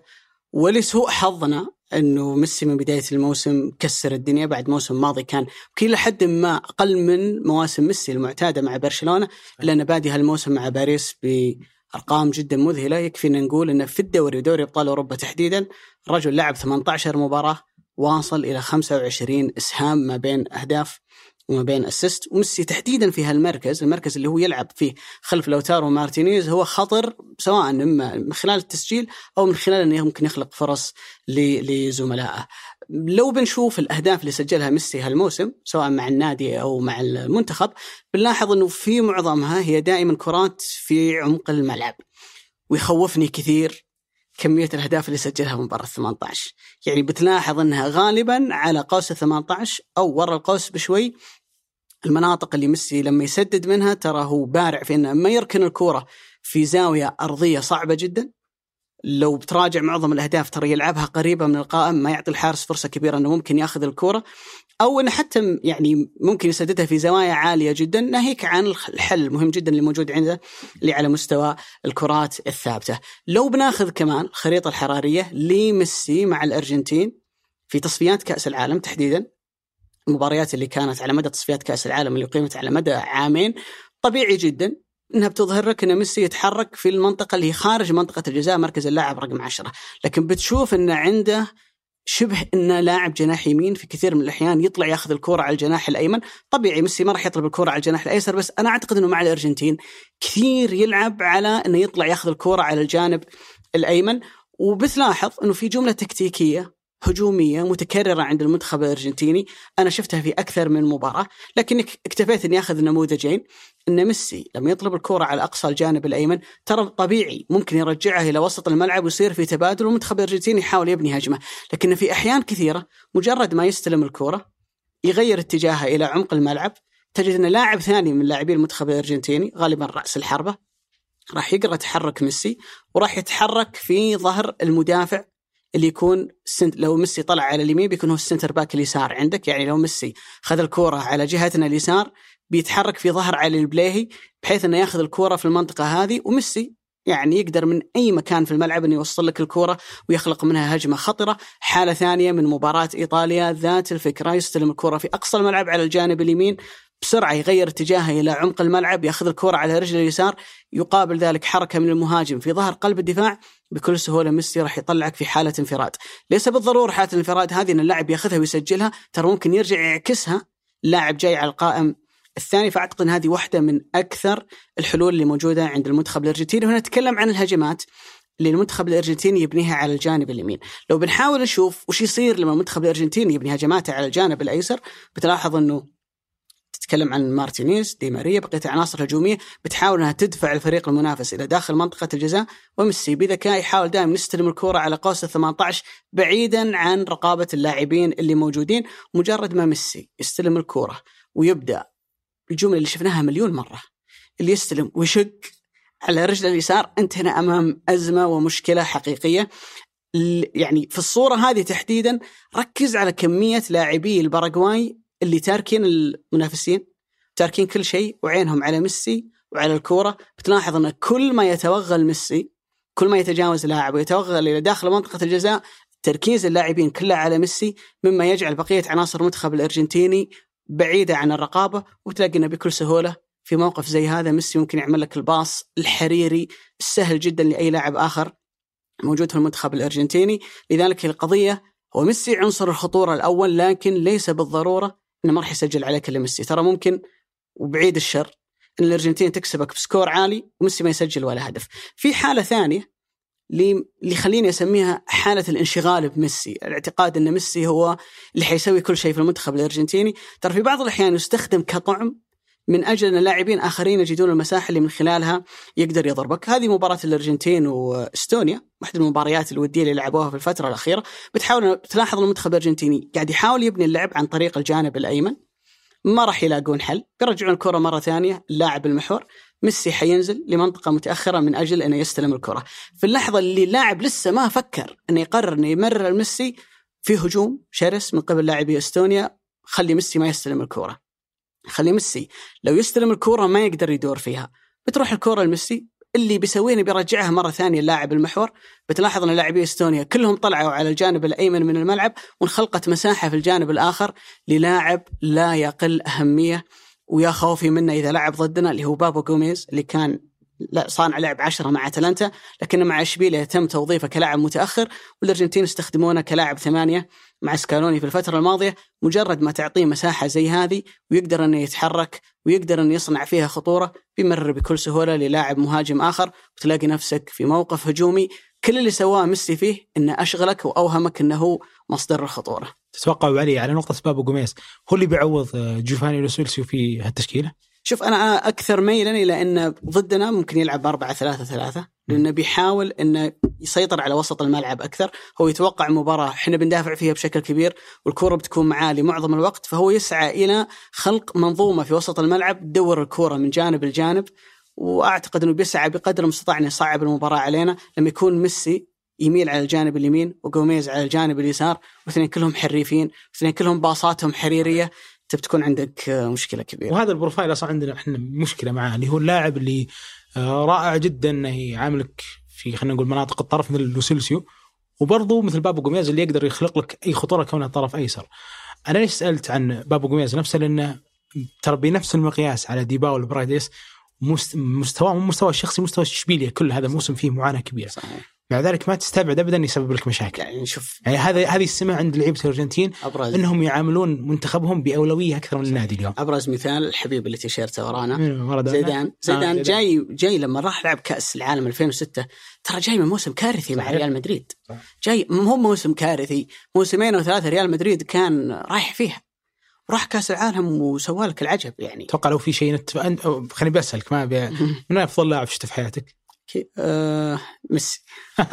ولسوء حظنا إنه ميسي من بداية الموسم كسر الدنيا بعد موسم ماضي كان كل حد ما أقل من مواسم ميسي المعتادة مع برشلونة الا انه بادي هالموسم مع باريس بأرقام جدا مذهلة. يكفي ان نقول إنه في الدوري ودوري أبطال أوروبا تحديدا الرجل لعب 18 مباراة واصل إلى 25 إسهام ما بين أهداف وما بين assist وميسي تحديدا في هالمركز المركز اللي هو يلعب فيه خلف لوتارو مارتينيز هو خطر سواء اما من خلال التسجيل أو من خلال إنه ممكن يخلق فرص لزملائه. لو بنشوف الأهداف اللي سجلها ميسي هالموسم سواء مع النادي أو مع المنتخب بنلاحظ إنه في معظمها هي دائما كرات في عمق الملعب ويخوفني كثير كمية الأهداف اللي سجلها برا ال 18 يعني بتلاحظ أنها غالبا على قوس ال 18 أو ورا القوس بشوي. المناطق اللي ميسي لما يسدد منها ترى هو بارع في إنه ما يركن الكورة في زاوية أرضية صعبة جدا. لو بتراجع معظم الأهداف ترى يلعبها قريبة من القائم ما يعطي الحارس فرصة كبيرة إنه ممكن ياخذ الكورة أو إنه حتى يعني ممكن يسددها في زوايا عالية جدا ناهيك عن الحل المهم جدا اللي موجود عنده اللي على مستوى الكرات الثابتة. لو بناخذ كمان الخريطة الحرارية لميسي مع الأرجنتين في تصفيات كأس العالم تحديدا المباريات اللي كانت على مدى تصفيات كأس العالم اللي قيمت على مدى عامين طبيعي جدا إنها بتظهر لك ان ميسي يتحرك في المنطقة اللي هي خارج منطقة الجزاء مركز اللاعب رقم 10 لكن بتشوف ان عنده شبه انه لاعب جناح يمين في كثير من الأحيان يطلع ياخذ الكرة على الجناح الأيمن، طبيعي ميسي ما راح يطلب الكرة على الجناح الأيسر بس أنا أعتقد إنه مع الأرجنتين كثير يلعب على إنه يطلع ياخذ الكرة على الجانب الأيمن. وبتلاحظ إنه في جملة تكتيكية هجومية متكررة عند المنتخب الأرجنتيني. أنا شفتها في أكثر من مباراة لكن اكتفيت إني أخذ نموذجين. إن ميسي لما يطلب الكرة على أقصى الجانب الأيمن ترى طبيعي ممكن يرجعها إلى وسط الملعب ويصير في تبادل والمنتخب الأرجنتيني يحاول يبني هجمة. لكن في أحيان كثيرة مجرد ما يستلم الكرة يغير اتجاهها إلى عمق الملعب. تجد إن لاعب ثاني من لاعبي المنتخب الأرجنتيني غالبا رأس الحربة راح يقرأ تحرك ميسي وراح يتحرك في ظهر المدافع. اللي يكون سنت لو ميسي طلع على اليمين بيكون هو ال center back اليسار عندك. يعني لو ميسي خذ الكورة على جهتنا اليسار بيتحرك في ظهر علي البليهي بحيث إنه ياخذ الكورة في المنطقة هذه وميسي يعني يقدر من أي مكان في الملعب إنه يوصل لك الكورة ويخلق منها هجمة خطرة، حالة ثانية من مباراة إيطاليا ذات الفكرة يستلم الكورة في أقصى الملعب على الجانب اليمين بسرعة يغير اتجاهه إلى عمق الملعب ياخذ الكره على رجله اليسار يقابل ذلك حركة من المهاجم في ظهر قلب الدفاع. بكل سهولة ميسي راح يطلعك في حالة انفراد. ليس بالضرورة حالة الانفراد هذه إن اللاعب ياخذها ويسجلها. ترى ممكن يرجع يعكسها. لاعب جاي على القائم الثاني فأعتقد إن هذه واحدة من أكثر الحلول اللي موجودة عند المنتخب الأرجنتيني. وهنا نتكلم عن الهجمات اللي المنتخب الأرجنتيني يبنيها على الجانب اليمين، لو بنحاول نشوف وش يصير لما المنتخب الأرجنتيني يبني هجماته على الجانب الأيسر بتلاحظ إنه تتكلم عن مارتينيز دي ماريا بقيه العناصر الهجوميه بتحاول إنها تدفع الفريق المنافس إلى داخل منطقة الجزاء. وميسي بذكاء يحاول دائما يستلم الكره على قوس ال 18 بعيدا عن رقابة اللاعبين اللي موجودين مجرد ما ميسي يستلم الكره ويبدأ الجملة اللي شفناها مليون مرة اللي يستلم ويشق على رجله اليسار أنت هنا أمام أزمة ومشكلة حقيقية. يعني في الصورة هذه تحديدا ركز على كمية لاعبي الباراغواي اللي تاركين المنافسين تاركين كل شيء وعينهم على ميسي وعلى الكورة. بتلاحظ إن كل ما يتوغل ميسي كل ما يتجاوز لاعب ويتوغل إلى داخل منطقة الجزاء تركيز اللاعبين كلها على ميسي مما يجعل بقية عناصر المنتخب الأرجنتيني بعيدة عن الرقابة. وتلاقي إنه بكل سهولة في موقف زي هذا ميسي ممكن يعمل لك الباص الحريري السهل جدا لأي لاعب آخر موجود في المنتخب الأرجنتيني. لذلك القضية هو ميسي عنصر الخطورة الأول لكن ليس بالضرورة إنه ما راح يسجل عليك إلا ميسي. ترى ممكن وبعيد الشر إن الأرجنتين تكسبك بسكور عالي وميسي ما يسجل ولا هدف. في حالة ثانية اللي يخليني أسميها حالة الانشغال بميسي، الاعتقاد إن ميسي هو اللي حيسوي كل شيء في المنتخب الأرجنتيني، ترى في بعض الأحيان يستخدم كطعم من أجل أن لاعبين آخرين يجدون المساحة اللي من خلالها يقدر يضربك، هذه مباراة الأرجنتين وإستونيا، واحدة من المباريات الودية اللي لعبوها في الفترة الأخيرة، بتحاول تلاحظ المنتخب الأرجنتيني قاعد يحاول يبني اللعب عن طريق الجانب الأيمن، ما راح يلاقون حل، بيرجعون الكرة مرة ثانية اللاعب المحور، ميسي حينزل لمنطقة متأخرة من أجل انه يستلم الكرة، في اللحظة اللي اللاعب لسه ما فكر إنه يقرر إنه يمرر ميسي في هجوم شرس من قبل لاعبي إستونيا خلي ميسي ما يستلم الكرة. خلي ميسي لو يستلم الكرة ما يقدر يدور فيها. بتروح الكرة لميسي اللي بيسويه بيرجعها مرة ثانية اللاعب المحور. بتلاحظ أن لاعبي إستونيا كلهم طلعوا على الجانب الأيمن من الملعب وانخلقت مساحة في الجانب الآخر للاعب لا يقل أهمية. ويا خوفي منه إذا لعب ضدنا اللي هو بابو جوميز اللي كان صانع لعب عشرة مع أتلانتا لكن مع إشبيليا تم توظيفه كلاعب متأخر والأرجنتين استخدمونه كلاعب ثمانية. مع سكالوني في الفترة الماضية مجرد ما تعطيه مساحة زي هذه ويقدر إنه يتحرك ويقدر إنه يصنع فيها خطورة بيمرر بكل سهولة للاعب مهاجم آخر وتلاقي نفسك في موقف هجومي كل اللي سواه ميسي فيه إنه أشغلك وأوهمك إنه هو مصدر الخطورة. تتوقع علي على نقطة بابو جوميز هو اللي بيعوض جوفاني لوسيلسيو في هالتشكيلة؟ شوف أنا أكثر ميلا إلى انه ضدنا ممكن يلعب 4 3 3 لأنه بيحاول انه يسيطر على وسط الملعب أكثر، هو يتوقع مباراة إحنا بندافع فيها بشكل كبير والكره بتكون معاه لمعظم الوقت فهو يسعى إلى خلق منظومة في وسط الملعب تدور الكره من جانب لجانب. وأعتقد إنه بيسعى بقدر المستطاع إنه يصعب المباراة علينا. لما يكون ميسي يميل على الجانب اليمين وجوميز على الجانب اليسار واثنين كلهم حريفين واثنين كلهم باصاتهم حريرية أنت بتكون عندك مشكلة كبيرة. وهذا ال profile أصلا عندنا إحنا مشكلة معاه اللي هو اللاعب اللي رائع جدا انه يعاملك في خلينا نقول مناطق الطرف مثل لو سيلسو. وبرضه مثل بابو جوميز اللي يقدر يخلق لك أي خطورة كونه طرف أيسر. أنا ليش سألت عن بابو جوميز نفسه؟ لأنه ترى بنفس المقياس على دي باول وباريديس مست- مستواه مو مستوى الشخصي مستوى اشبيليا كل هذا الموسم فيه معاناة كبيرة. صحيح. مع ذلك ما تستبعد ابدا يسبب لك مشاكل. يعني نشوف يعني هذا هذه السمه عند لعيبة الأرجنتين أبرز. إنهم يعاملون منتخبهم بأولوية أكثر من النادي اليوم. أبرز مثال الحبيب اللي تيشيرته ورانا. من مارادونا؟ زيدان. زيدان آه، جاي جاي لما راح لعب كأس العالم 2006 ترى جاي من موسم كارثي مع. ريال مدريد. جاي مو موسم كارثي موسمين أو ثلاثة ريال مدريد كان رايح فيها. راح كأس العالم وسوى لك العجب يعني. أتوقع لو في شيء نت... أنت... أو خليني بسألك ما ابي من أفضل لاعب شفته في حياتك؟ آه ميسي. [LAUGHS]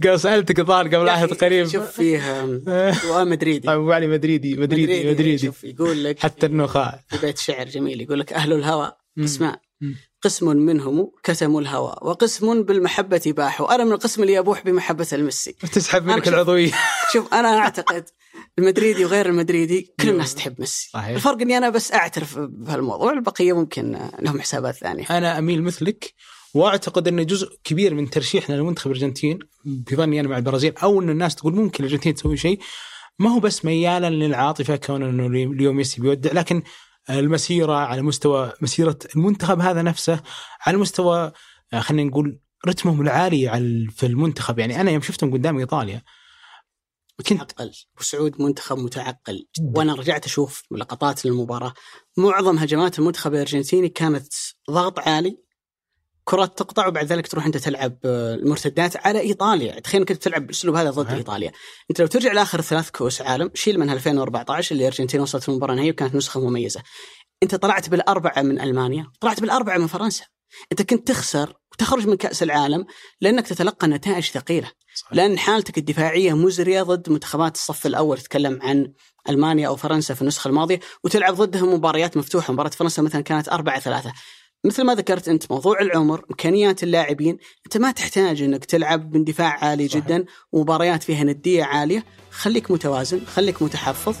قبل سالتك الظاهر قبل عهد قريب. شوف فيه [LAUGHS] مدريدي. أبو علي مدريدي مدريدي مدريدي شوف يقول لك حتى النخاع في بيت شعر جميل يقول لك أهل الهوى. مم. قسم منهم كتموا الهوى وقسم بالمحبة باحوا. أنا من القسم اللي يبوح بمحبة الميسي. [LAUGHS] تسحب منك العضوية. شوف أنا أعتقد المدريدي وغير المدريدي كل الناس تحب ميسي. صحيح. الفرق أني أنا بس أعترف بهالموضوع البقية ممكن لهم حسابات ثانية. أنا أميل مثلك وأعتقد ان جزء كبير من ترشيحنا لمنتخب الأرجنتين في ظني أنا مع البرازيل أو إن الناس تقول ممكن الأرجنتين تسوي شيء ما هو بس ميالا للعاطفة كون إنه اليوم ميسي بيودع لكن المسيرة على مستوى مسيرة المنتخب هذا نفسه على مستوى آه، خلينا نقول رتمهم العالي على في المنتخب. يعني أنا يوم شفتهم قدام إيطاليا كنت متعقل. وسعود منتخب متعقل. جداً. وأنا رجعت أشوف لقطات للمباراه معظم هجمات المنتخب الأرجنتيني كانت ضغط عالي. كرات تقطع وبعد ذلك تروح أنت تلعب آه، المرتدات على إيطاليا. تخيل انك تلعب بالاسلوب هذا ضد صحيح. إيطاليا. أنت لو ترجع لآخر ثلاث كؤوس عالم شيل منها 2014 اللي الارجنتين وصلت المباراة النهائية وكانت نسخة مميزة. أنت طلعت بالأربعة من ألمانيا طلعت بالأربعة من فرنسا. أنت كنت تخسر وتخرج من كأس العالم لأنك تتلقى نتائج ثقيلة. لأن حالتك الدفاعية مزرية ضد منتخبات الصف الأول تتكلم عن ألمانيا أو فرنسا في النسخة الماضية وتلعب ضدهم مباريات مفتوحة. مباراة فرنسا مثلا كانت 4 3 مثل ما ذكرت أنت موضوع العمر إمكانيات اللاعبين. أنت ما تحتاج أنك تلعب من دفاع عالي صحيح. جدا ومباريات فيها ندية عالية. خليك متوازن خليك متحفظ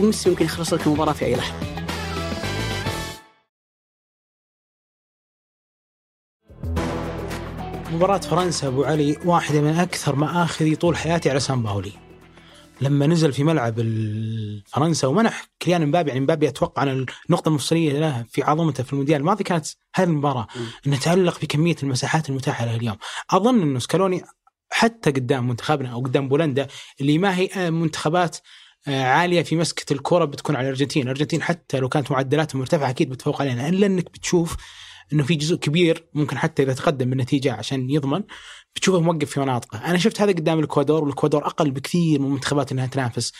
وميسي يمكن يخلص لك المباراة في أي لحظة. مباراة فرنسا أبو علي واحدة من أكثر مآخذي طول حياتي على سان باولي. لما نزل في ملعب فرنسا ومنح كيليان مبابي يعني مبابي أتوقع أن النقطة المفصلية له في عظمته في المونديال الماضي كانت هذه المباراة مم. أنه تعلق بكمية المساحات المتاحة له اليوم. أظن أنه سكالوني حتى قدام منتخبنا أو قدام بولندا اللي ما هي آه، منتخبات آه، عالية في مسكة الكره بتكون على الأرجنتين، الأرجنتين حتى لو كانت معدلاتهم مرتفعة أكيد بتفوق علينا إلا أنك بتشوف إنه في جزء كبير ممكن حتى إذا تقدم بالنتيجة عشان يضمن بتشوفه موقف في مناطقه، أنا شفت هذا قدام الإكوادور والإكوادور أقل بكثير من المنتخبات إنها تنافس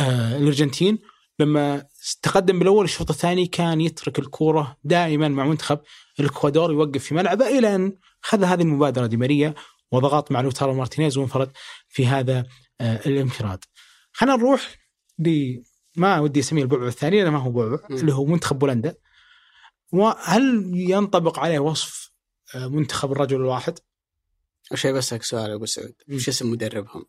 آه الأرجنتين لما تقدم بالأول الشوط الثاني كان يترك الكورة دائما مع منتخب الإكوادور يوقف في ملعبه إلى أن خذ هذه المبادرة دي ماريا وضغط مع لوتارو مارتينيز وانفرد في هذا آه الانفراد. خلينا نروح ل ما ودي أسميه البعبع الثاني لأنه ما هو بعبع. اللي هو منتخب بولندا. وهل ينطبق عليه وصف آه، منتخب الرجل الواحد؟ شيء بسألك سؤال أبو سعود. وش اسم مدربهم؟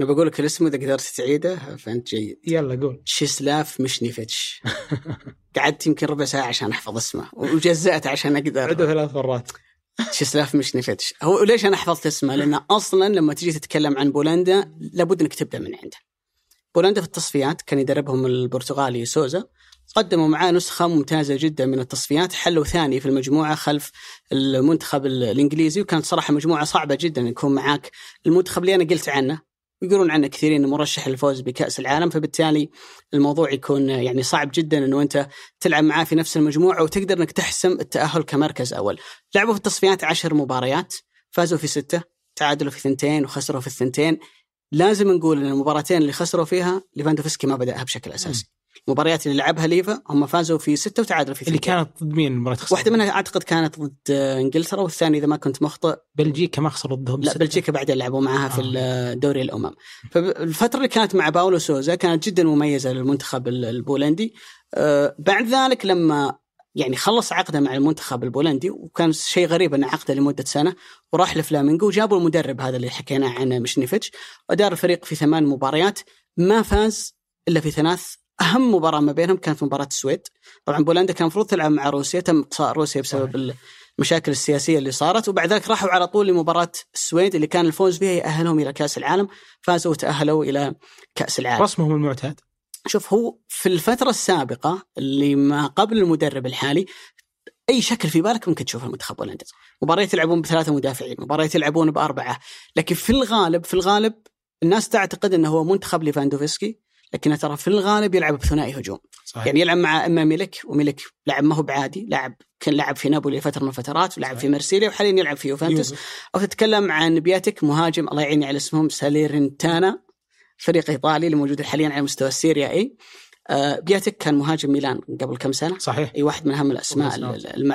أنا بقول لك الاسم إذا قدرت تعيده فأنت جيد يلا قول تشيسلاف مشنيفيتش [LAUGHS] قعدت يمكن ربع ساعة عشان أحفظ اسمه وجزأت عشان عده أقدر ثلاث مرات تشيسلاف مشنيفيتش هو ليش أنا حفظت اسمه؟ لأن أصلا لما تجي تتكلم عن بولندا لابد إنك تبدأ من عنده. بولندا في التصفيات كان يدربهم البرتغالي سوزا قدموا معاه نسخة ممتازة جدا من التصفيات حلوا ثاني في المجموعة خلف المنتخب ال- الإنجليزي وكانت صراحة مجموعة صعبة جدا يكون معاك المنتخب اللي أنا قلت عنه يقولون عنه كثيرين مرشح للفوز بكأس العالم فبالتالي الموضوع يكون يعني صعب جدا إنه أنت تلعب معاه في نفس المجموعة وتقدر إنك تحسم التأهل كمركز أول. لعبوا في التصفيات عشر مباريات فازوا في ستة تعادلوا في ثنتين وخسروا في الثنتين لازم نقول إن المباراتين اللي خسروا فيها ليفاندوفسكي ما بدأها بشكل أساسي. المباريات اللي لعبها ليفا هم فازوا في ستة وتعادلوا في اللي ثنتين. كانت ضد مين المباراة خسرت؟ واحدة منها أعتقد كانت ضد إنجلترا والثانية إذا ما كنت مخطئ بلجيكا ما خسروا ضدهم لا ستة. بلجيكا بعدين لعبوا معاها في آه. دوري الأمم فالفترة اللي كانت مع باولو سوزا كانت جدا مميزة للمنتخب ال- البولندي آه، بعد ذلك لما يعني خلص عقده مع المنتخب البولندي وكان شيء غريب انه عقده لمدة سنة وراح لفلامينجو وجابوا المدرب هذا اللي حكينا عنه مشنيفيتش ودار الفريق في ثمان مباريات ما فاز إلا في ثلاث أهم مباراة ما بينهم كانت مباراة السويد. طبعا بولندا كان المفروض تلعب مع روسيا تم إقصاء روسيا بسبب المشاكل السياسية اللي صارت وبعد ذلك راحوا على طول لمباراة السويد اللي كان الفوز بها يأهلهم إلى كأس العالم فازوا وتأهلوا إلى كأس العالم. رسمهم المعتاد. شوف هو في الفترة السابقة اللي ما قبل المدرب الحالي أي شكل في بالك ممكن تشوفه المنتخب الهولندي مباريات يلعبون بثلاثة مدافعين مباريات يلعبون بأربعة. لكن في الغالب في الغالب الناس تعتقد إنه هو منتخب ليفاندوفسكي. لكنه ترى في الغالب يلعب بثنائي هجوم. صحيح. يعني يلعب مع أما ميلك وميلك لاعب ما هو بعادي لاعب كان لعب في نابولي فتره من الفترات ولعب في مرسيليا وحاليا يلعب في يوفنتوس. أو تتكلم عن بياتك مهاجم الله يعيني على اسمهم ساليرنيتانا فريق إيطالي اللي موجود حاليا على مستوى السيريا اي بياتك كان مهاجم ميلان قبل كم سنة. صحيح. أي واحد من أهم الأسماء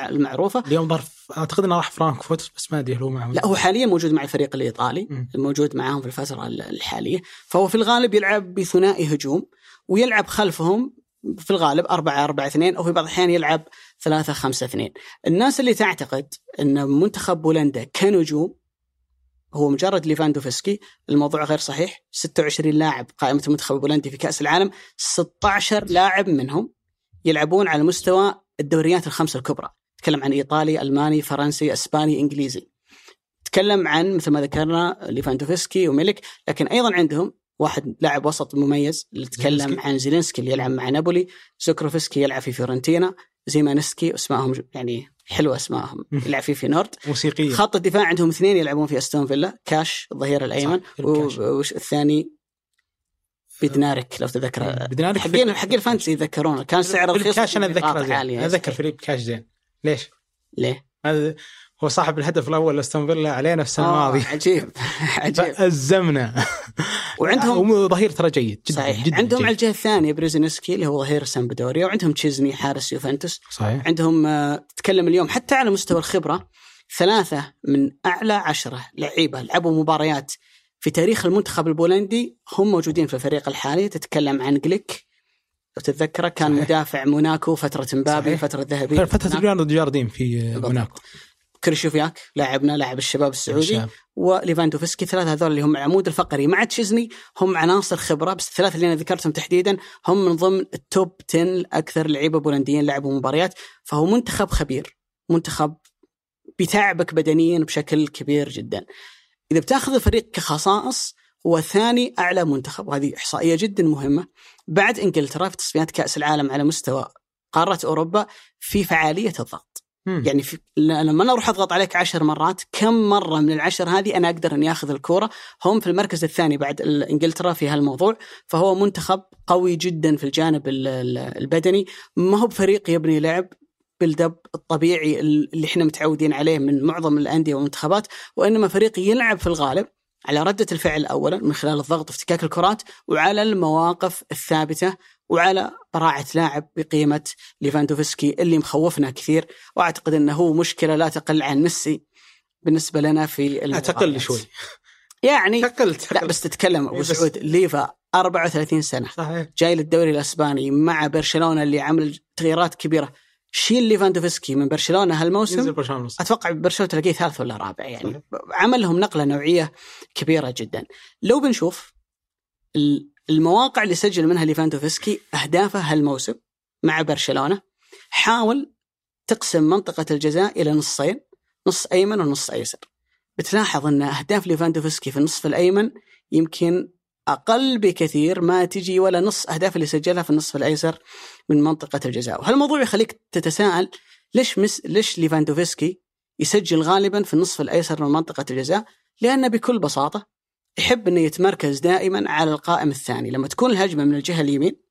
المعروفة. اليوم ظرف أعتقد إنه راح فرانكفورت بس ما أدري هل هو معهم. لا هو حاليا موجود مع الفريق الإيطالي. م. الموجود معاهم في الفترة الحالية. فهو في الغالب يلعب بثنائي هجوم ويلعب خلفهم في الغالب 4 4 2 أو في بعض الأحيان يلعب 3 5 2 الناس اللي تعتقد إن منتخب بولندا كنجوم هو مجرد ليفاندوفسكي الموضوع غير صحيح. 26 لاعب قائمة المنتخب البولندي في كأس العالم 16 لاعب منهم يلعبون على مستوى الدوريات الخمسة الكبرى. تكلم عن إيطالي ألماني فرنسي أسباني إنجليزي. تكلم عن مثل ما ذكرنا ليفاندوفسكي وميلك لكن أيضا عندهم واحد لاعب وسط مميز اللي تكلم عن زيلينسكي اللي يلعب مع نابولي. زوركوفسكي يلعب في فيورنتينا. زيمانسكي أسمائهم يعني حلوة أسمائهم. يلعب في فينورد موسيقية. خط الدفاع عندهم اثنين يلعبون في أستون فيلا. كاش الظهير الأيمن. والثاني بيدنارك لو تذكر بيدنارك حقين حقين ال fantasy يتذكرونه كان سعره رخيص كاش أنا أتذكره أتذكر فيليب كاش زين. ليش؟ ليه؟ هذا هو صاحب الهدف الأول لأستون فيلا علينا السنة الماضية. عجيب عجيب. الزمنا وعندهم ظهير ترى جيد جدا صحيح. جدا عندهم جيد. على الجهة الثانية بيريزينسكي اللي هو ظهير سامبدوريا وعندهم تشيزني حارس يوفنتوس. صحيح. عندهم آه، تتكلم اليوم حتى على مستوى الخبرة ثلاثة من أعلى عشرة لعيبة لعبوا مباريات في تاريخ المنتخب البولندي. هم موجودين في الفريق الحالي. تتكلم عن جليك لو تتذكره كان صحيح. مدافع موناكو فترة مبابي فترة ذهبية. فترة ليوناردو جارديم في موناكو. كريشوفياك لاعبنا لاعب الشباب السعودي وليفاندوفسكي ثلاثة هذول اللي هم العمود الفقري. مع تشيزني هم عناصر خبرة بس الثلاثة اللي أنا ذكرتهم تحديدا هم من ضمن التوب 10 أكثر لعيبة بولنديين لعبوا مباريات. فهو منتخب خبير منتخب بيتعبك بدنيا بشكل كبير جدا. إذا بتأخذ الفريق كخصائص هو ثاني أعلى منتخب. وهذه إحصائية جدا مهمة. بعد إنجلترا في تصفيات كأس العالم على مستوى قارة أوروبا في فعالية الضغط. مم. يعني في لما أنا أروح أضغط عليك عشر مرات كم مرة من العشر هذه أنا أقدر إني أخذ الكورة هم في المركز الثاني بعد إنجلترا في هالموضوع فهو منتخب قوي جدا في الجانب البدني ما هو بفريق يبني لعب بالدب الطبيعي اللي إحنا متعودين عليه من معظم الأندية والمنتخبات وإنما فريق يلعب في الغالب على ردة الفعل أولا من خلال الضغط وافتكاك الكرات وعلى المواقف الثابتة وعلى براعة لاعب بقيمة ليفاندوفسكي اللي مخوفنا كثير وأعتقد أنه هو مشكلة لا تقل عن ميسي بالنسبة لنا في المباريات. تقل شوي. يعني تقل تقل. لا بس تتكلم أبو سعود. ليفا 34 سنة. صحيح. جاي للدوري الأسباني مع برشلونة اللي عمل تغييرات كبيرة. شيل ليفاندوفسكي من برشلونة هالموسم. ينزل برشلونة أتوقع برشلونة تلاقيه ثالث ولا رابع يعني. صحيح. عمل لهم نقلة نوعية كبيرة جدا. لو بنشوف المواقع اللي سجل منها ليفاندوفسكي أهدافه هالموسم مع برشلونة حاول تقسم منطقة الجزاء إلى نصين نص أيمن ونص أيسر. بتلاحظ أن أهداف ليفاندوفسكي في النصف الأيمن يمكن أقل بكثير ما تجي ولا نص أهداف اللي سجلها في النصف الأيسر من منطقة الجزاء. وهالموضوع يخليك تتساءل ليش مس ليش ليفاندوفسكي يسجل غالبا في النصف الأيسر من منطقة الجزاء؟ لأن بكل بساطة يحب إنه يتمركز دائما على القائم الثاني. لما تكون الهجمة من الجهة اليمين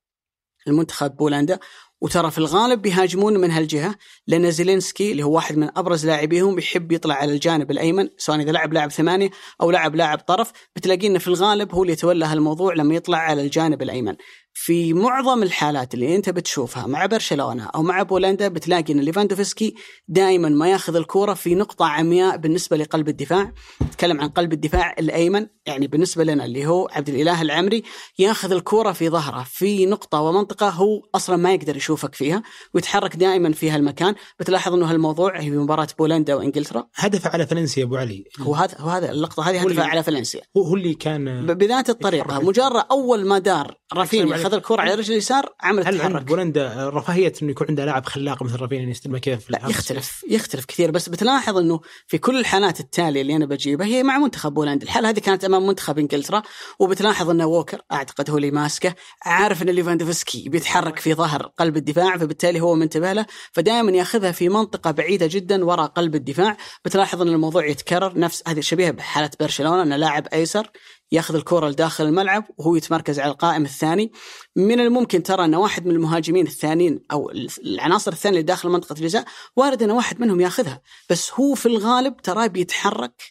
المنتخب بولندا وترى في الغالب بيهاجمون من هالجهة لأن زيلينسكي اللي هو واحد من أبرز لاعبيهم يحب يطلع على الجانب الأيمن سواء إذا لعب لاعب ثمانية أو لعب لاعب طرف. بتلاقي إنه في الغالب هو اللي يتولى هالموضوع لما يطلع على الجانب الأيمن. في معظم الحالات اللي انت بتشوفها مع برشلونة أو مع بولندا بتلاقي إن ليفاندوفسكي دائما ما ياخذ الكوره في نقطة عمياء بالنسبة لقلب الدفاع. نتكلم عن قلب الدفاع الأيمن يعني بالنسبة لنا اللي هو عبد الإله العمري ياخذ الكوره في ظهره في نقطة ومنطقة هو أصلا ما يقدر يشوفك فيها ويتحرك دائما في هالمكان. بتلاحظ إنه هالموضوع هي مباراة بولندا وإنجلترا. هدف على فالنسيا أبو علي. هو هذا هو هذا اللقطة هذه اللي- على فالنسيا. هو هو اللي كان بذات الطريقة. مجرد أول ما دار رافينيا عليك. خذ الكرة على رجل اليسار عمل هل تحرك بولندا رفاهية إنه يكون عندها لاعب خلاق مثل رافينيا يستلمها كذا في لا؟ يختلف يختلف كثير بس بتلاحظ إنه في كل الحالات التالية اللي أنا بجيبها هي مع منتخب بولندا، الحالة هذه كانت أمام منتخب إنجلترا وبتلاحظ إن ووكر أعتقد هو اللي ماسكه، عارف إن ليفاندوفسكي بيتحرك في ظهر قلب الدفاع فبالتالي هو منتبه له، فدائما يأخذها في منطقة بعيدة جدا وراء قلب الدفاع، بتلاحظ إن الموضوع يتكرر نفس هذه شبيهة بحالة برشلونة ان لاعب أيسر ياخذ الكره لداخل الملعب وهو يتمركز على القائم الثاني. من الممكن ترى أن واحد من المهاجمين الثانيين أو العناصر الثانية اللي داخل منطقة الجزاء وارد أن واحد منهم ياخذها. بس هو في الغالب تراه بيتحرك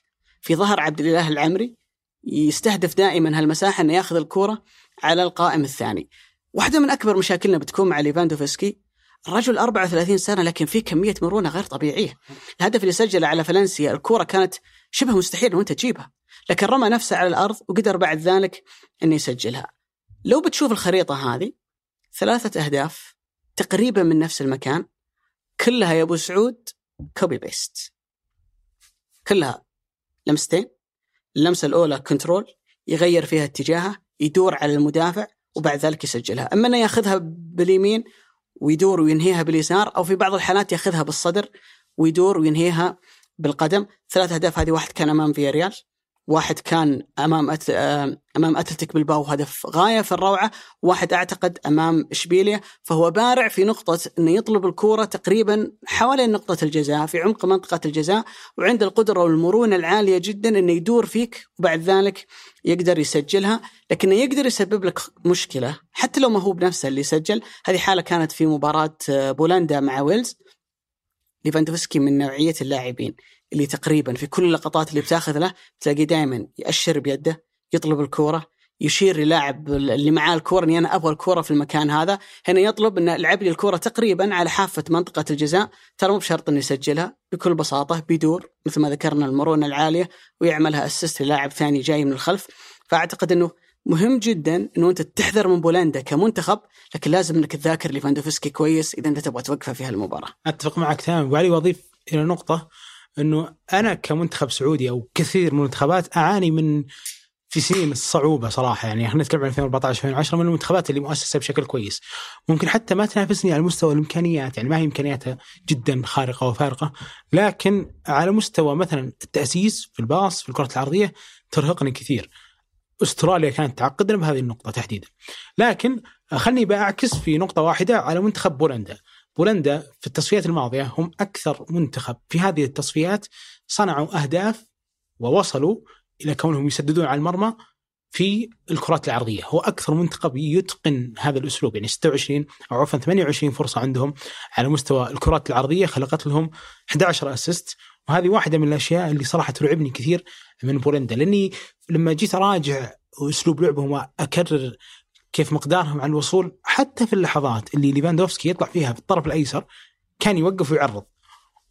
في ظهر عبد الإله العمري يستهدف دائما هالمساحة أنه ياخذ الكره على القائم الثاني. واحدة من أكبر مشاكلنا بتكون مع ليفاندوفسكي. الرجل 34 سنة لكن في كمية مرونة غير طبيعية. الهدف اللي سجله على فالنسيا الكره كانت شبه مستحيل انه انت تجيبها. لكن رمى نفسه على الأرض وقدر بعد ذلك إنه يسجلها. لو بتشوف الخريطة هذه ثلاثة أهداف تقريبا من نفس المكان كلها يا أبو سعود copy paste كلها. لمستين. اللمسة الأولى control يغير فيها اتجاهه يدور على المدافع وبعد ذلك يسجلها. أما إنه ياخذها باليمين ويدور وينهيها باليسار أو في بعض الحالات ياخذها بالصدر ويدور وينهيها بالقدم. ثلاث أهداف هذه واحد كان أمام فياريال. واحد كان أمام أت... آه، أمام أتلتيك بالباو هدف غاية في الروعة واحد أعتقد أمام اشبيليا فهو بارع في نقطة إنه يطلب الكورة تقريبا حوالين نقطة الجزاء في عمق منطقة الجزاء وعنده القدرة والمرونة العالية جدا إنه يدور فيك وبعد ذلك يقدر يسجلها لكنه يقدر يسبب لك مشكلة حتى لو ما هو بنفسه اللي سجل هذه حالة كانت في مباراة آه، بولندا مع ويلز. ليفاندوفسكي من نوعية اللاعبين. اللي تقريبا في كل اللقطات اللي بتاخذ له تلاقيه دائما يأشر بيده يطلب الكورة يشير للاعب اللي معاه الكورة إني أنا أبغى الكورة في المكان هذا، هنا يطلب إنه العب لي الكورة تقريبا على حافة منطقة الجزاء، ترى مو بشرط إنه يسجلها، بكل بساطة بيدور مثل ما ذكرنا المرونة العالية ويعملها اسيست للاعب ثاني جاي من الخلف، فأعتقد إنه مهم جدا إنه أنت تحذر من بولندا كمنتخب، لكن لازم إنك تذاكر ليفاندوفسكي كويس إذا أنت تبغى توقفه في هالمباراة. أتفق معك تماما. ابو علي واضيف إلى نقطة إنه أنا كمنتخب سعودي أو كثير من المنتخبات أعاني من في سنين الصعوبه صراحة. يعني خلينا نتكلم عن 2014 2010 من المنتخبات اللي مؤسسة بشكل كويس. ممكن حتى ما تنافسني على مستوى الإمكانيات يعني ما هي إمكانياتها جدا خارقة وفارقة لكن على مستوى مثلا التأسيس في الباص في الكرة العرضية ترهقني كثير. أستراليا كانت تعقدنا بهذه النقطة تحديدا. لكن خلني بأعكس في نقطة واحدة على منتخب بولندا. بولندا في التصفيات الماضية هم أكثر منتخب. في هذه التصفيات صنعوا أهداف ووصلوا إلى كونهم يسددون على المرمى في الكرات العرضية، هو أكثر منتخب يتقن هذا الأسلوب يعني 26 أو عفوا 28 فرصة عندهم على مستوى الكرات العرضية خلقت لهم 11 أسيست. وهذه واحدة من الأشياء اللي صراحة ترعبني كثير من بولندا لأني لما جيت أراجع أسلوب لعبهم وأكرر كيف مقدارهم على الوصول حتى في اللحظات اللي ليفاندوفسكي يطلع فيها في الطرف الأيسر كان يوقف ويعرض.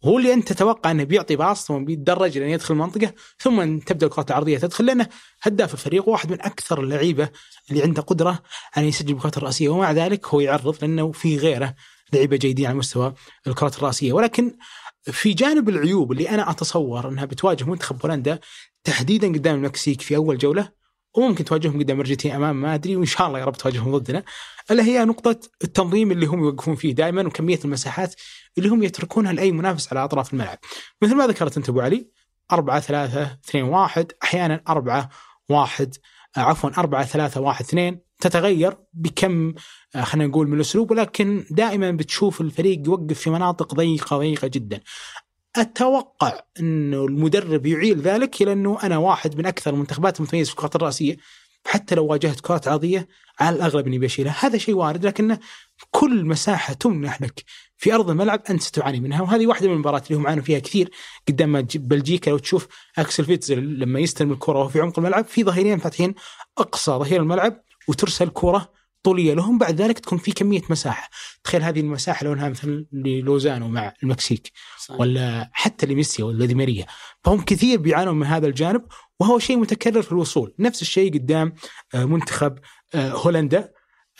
هو اللي أنت تتوقع إنه بيعطي باص ثم بيتدرج لين يدخل المنطقة ثم تبدأ الكرات العرضية تدخل لأنه هداف الفريق واحد من أكثر اللعيبة اللي عنده قدرة أن يسجل بالكرات الراسيه ومع ذلك هو يعرض لأنه في غيره لعيبة جيدين على مستوى الكرات الرأسية. ولكن في جانب العيوب اللي أنا أتصور إنها بتواجه منتخب بولندا تحديدا قدام المكسيك في أول جولة وممكن تواجههم قدام ارجنتين أمام ما أدري وإن شاء الله يا رب تواجههم ضدنا. ألا هي نقطة التنظيم اللي هم يوقفون فيه دائما وكمية المساحات اللي هم يتركونها لأي منافس على أطراف الملعب. مثل ما ذكرت أنت أبو علي 4 3 2 1 أحيانا 4 1 عفوا 4 3 1 2 تتغير بكم آه، خلينا نقول من الأسلوب ولكن دائما بتشوف الفريق يوقف في مناطق ضيقة ضيقة جدا. أتوقع إنه المدرب يعيل ذلك إلى إنه أنا واحد من أكثر المنتخبات المتميزة في الكرات الرأسية. حتى لو واجهت كرات عرضيه على الأغلب إني بشيلها، هذا شيء وارد لكنه كل مساحة تمنح لك في أرض الملعب أنت ستعاني منها. وهذه واحدة من المباريات اللي هم عانوا فيها كثير قدام بلجيكا. لو تشوف أكسل فيتزل لما يستلم الكرة وهو في عمق الملعب في ظهيرين فاتحين أقصى ظهير الملعب وترسل كرة طولية لهم بعد ذلك تكون في كمية مساحة. تخيل هذه المساحة لو انها مثلا لوزانو مع المكسيك صحيح. ولا حتى لميسيا ولا دي ماريا فهم كثير بيعانون من هذا الجانب وهو شيء متكرر في الوصول. نفس الشيء قدام آه، منتخب آه، هولندا.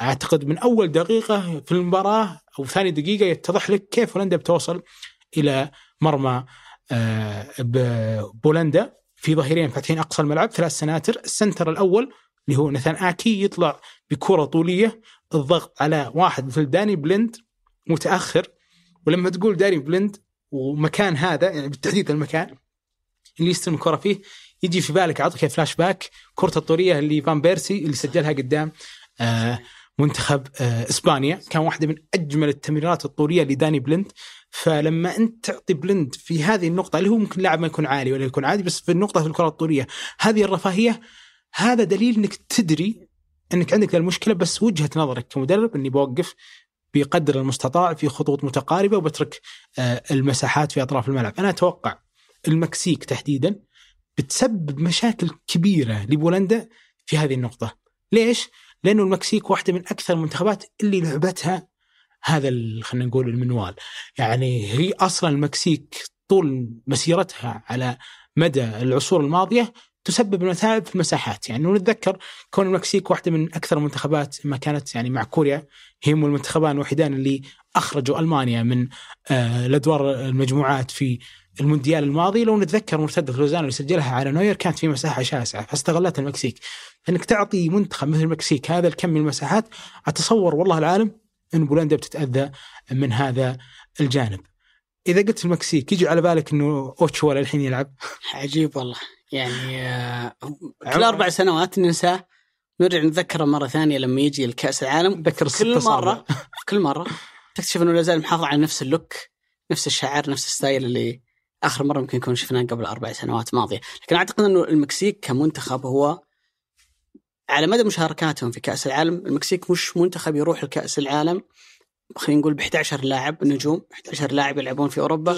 أعتقد من أول دقيقة في المباراة أو ثاني دقيقة يتضح لك كيف هولندا بتوصل إلى مرمى آه، بولندا. في ظهيرين فاتحين أقصى الملعب ثلاث سناتر. ال center الأول اللي هو نثان اكي يطلع بكرة طولية الضغط على واحد مثل داني بلند متأخر ولما تقول داني بلند ومكان هذا يعني بالتحديد المكان اللي يستلم الكرة فيه يجي في بالك أعطيك فلاش باك كرة الطوليه اللي فان بيرسي اللي سجلها قدام آه منتخب آه إسبانيا. كان واحدة من أجمل التمريرات الطولية لداني بلند فلما أنت تعطي بلند في هذه النقطة اللي هو ممكن لاعب ما يكون عالي ولا يكون عادي بس في النقطة في الكرة الطولية هذه الرفاهية هذا دليل إنك تدري إنك عندك المشكلة بس وجهة نظرك كمدرب إني بوقف بقدر المستطاع في خطوط متقاربة وبترك آه المساحات في أطراف الملعب. أنا أتوقع المكسيك تحديدا بتسبب مشاكل كبيرة لبولندا في هذه النقطة. ليش؟ لأنه المكسيك واحدة من أكثر المنتخبات اللي لعبتها هذا خلينا نقول المنوال. يعني هي أصلا المكسيك طول مسيرتها على مدى العصور الماضية تسبب متاعب في المساحات يعني نتذكر كون المكسيك واحدة من أكثر المنتخبات ما كانت يعني مع كوريا. هم المنتخبان الوحيدان اللي أخرجوا ألمانيا من آه الأدوار المجموعات في المونديال الماضي. لو نتذكر مرتده لوزانو اللي سجلها على نوير كانت في مساحة شاسعة. فاستغلتها المكسيك. إنك تعطي منتخب مثل المكسيك هذا الكم من المساحات أتصور والله العالم إن بولندا بتتأذى من هذا الجانب. إذا قلت المكسيك يجي على بالك إنه اوتشوا الحين يلعب. عجيب والله. يعني آه، كل أربع سنوات ننساه. نرجع نتذكره مرة ثانية لما يجي الكأس العالم. كل مرة [LAUGHS] كل مرة تكتشف إنه لا زال محافظ على نفس ال look نفس الشعار نفس ال style اللي آخر مرة يمكن يكون شفناه قبل أربع سنوات ماضية، لكن أعتقد إنه المكسيك كمنتخب هو على مدى مشاركاتهم في كأس العالم، المكسيك مش منتخب يروح لكأس العالم خلينا نقول ب 11 لاعب نجوم 11 لاعب يلعبون في أوروبا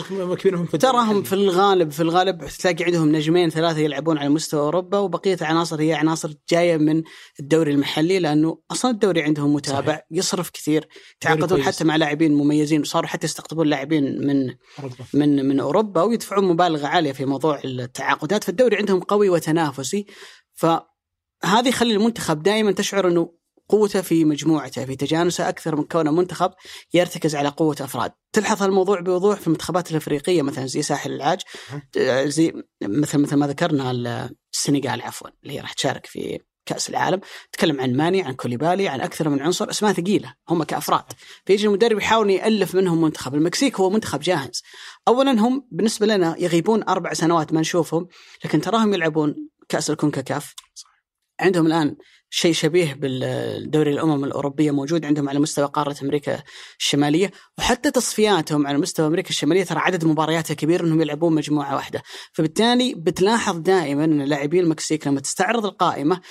تراهم في الغالب في الغالب تلاقي عندهم نجمين ثلاثة يلعبون على مستوى أوروبا وبقية العناصر هي عناصر جاية من الدوري المحلي لأنه أصلا الدوري عندهم متابع صحيح. يصرف كثير يتعاقدون كويس. حتى مع لاعبين مميزين وصاروا حتى يستقطبون لاعبين من أوروبا. من من أوروبا ويدفعون مبالغ عالية في موضوع التعاقدات فالدوري عندهم قوي وتنافسي فهذه يخلي المنتخب دائما تشعر إنه قوته في مجموعته في تجانسه أكثر من كونه منتخب يرتكز على قوة أفراد. تلحظ الموضوع بوضوح في المنتخبات الأفريقية مثلا زي ساحل العاج زي مثل مثل ما ذكرنا السنغال عفوا اللي هي راح تشارك في كأس العالم. تكلم عن ماني عن كوليبالي عن أكثر من عنصر أسماء ثقيلة هم كأفراد. فيجي المدرب يحاول يألف منهم منتخب. المكسيك هو منتخب جاهز. اولا هم بالنسبة لنا يغيبون أربع سنوات ما نشوفهم لكن تراهم يلعبون كأس الكونكاكاف. عندهم الآن شيء شبيه بالدوري الأمم الأوروبية موجود عندهم على مستوى قارة أمريكا الشمالية وحتى تصفياتهم على مستوى أمريكا الشمالية ترى عدد مبارياتها كبير إنهم يلعبون مجموعة واحدة. فبالتالي بتلاحظ دائما إن لاعبي المكسيك لما تستعرض القائمة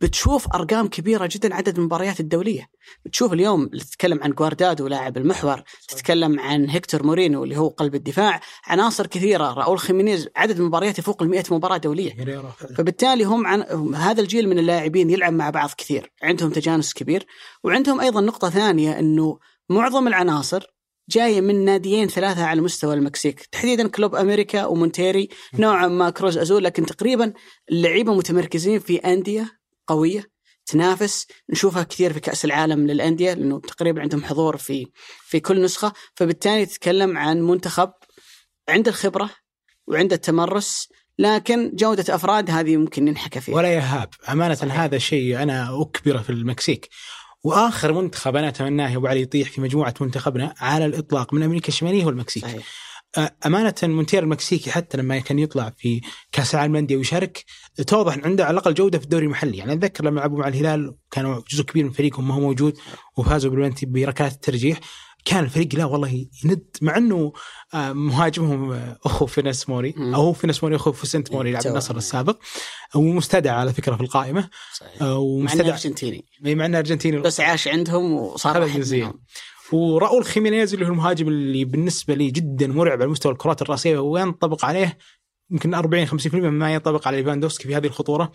بتشوف أرقام كبيرة جدا عدد المباريات الدولية. بتشوف اليوم تتكلم عن جواردادو لاعب المحور تتكلم عن هيكتور مورينو اللي هو قلب الدفاع عناصر كثيرة راؤول خيمينيز عدد المباريات يفوق ال 100 مباراة دولية. فبالتالي هم عن هذا الجيل من اللاعبين يلعب مع بعض كثير. عندهم تجانس كبير وعندهم أيضا نقطة ثانية إنه معظم العناصر جاية من ناديين ثلاثة على مستوى المكسيك. تحديدا كلوب أمريكا ومونتيري نوعا ما كروز أزول لكن تقريبا اللعيبه متمركزين في أندية قوية تنافس نشوفها كثير في كأس العالم للأندية لأنه تقريبا عندهم حضور في في كل نسخة فبالتالي تتكلم عن منتخب عنده الخبرة وعنده التمرس لكن جودة أفراد هذه ممكن ننحكى فيها ولا يهاب أمانة صحيح. هذا شيء أنا أكبره في المكسيك وآخر منتخب أنا أتمناه يا أبو علي يطيح في مجموعة منتخبنا على الإطلاق من أمريكا الشمالية هو المكسيك. صحيح. أمانة مونتير المكسيكي حتى لما كان يطلع في كأس العالم للأندية ويشارك توضح إن عنده على الأقل جودة في الدوري المحلي، يعني أتذكر لما لعبوا مع الهلال كانوا جزء كبير من فريقهم ما هو موجود وفازوا بالبلنتي بركلات الترجيح كان الفريق لا والله يند مع إنه مهاجمهم أخو فينس موري أو هو فينس موري أخو فيسنت موري لاعب النصر السابق ومستدعى على فكرة في القائمة صحيح. ومستدعى مع أرجنتيني. مع إنه أرجنتيني. بس عاش عندهم وصار واحد وراؤول خيمينيز اللي هو المهاجم اللي بالنسبة لي جدا مرعب على مستوى الكرات الرأسية وينطبق عليه؟ يمكن 40 50% مما ينطبق على ليفاندوفسكي في هذه الخطورة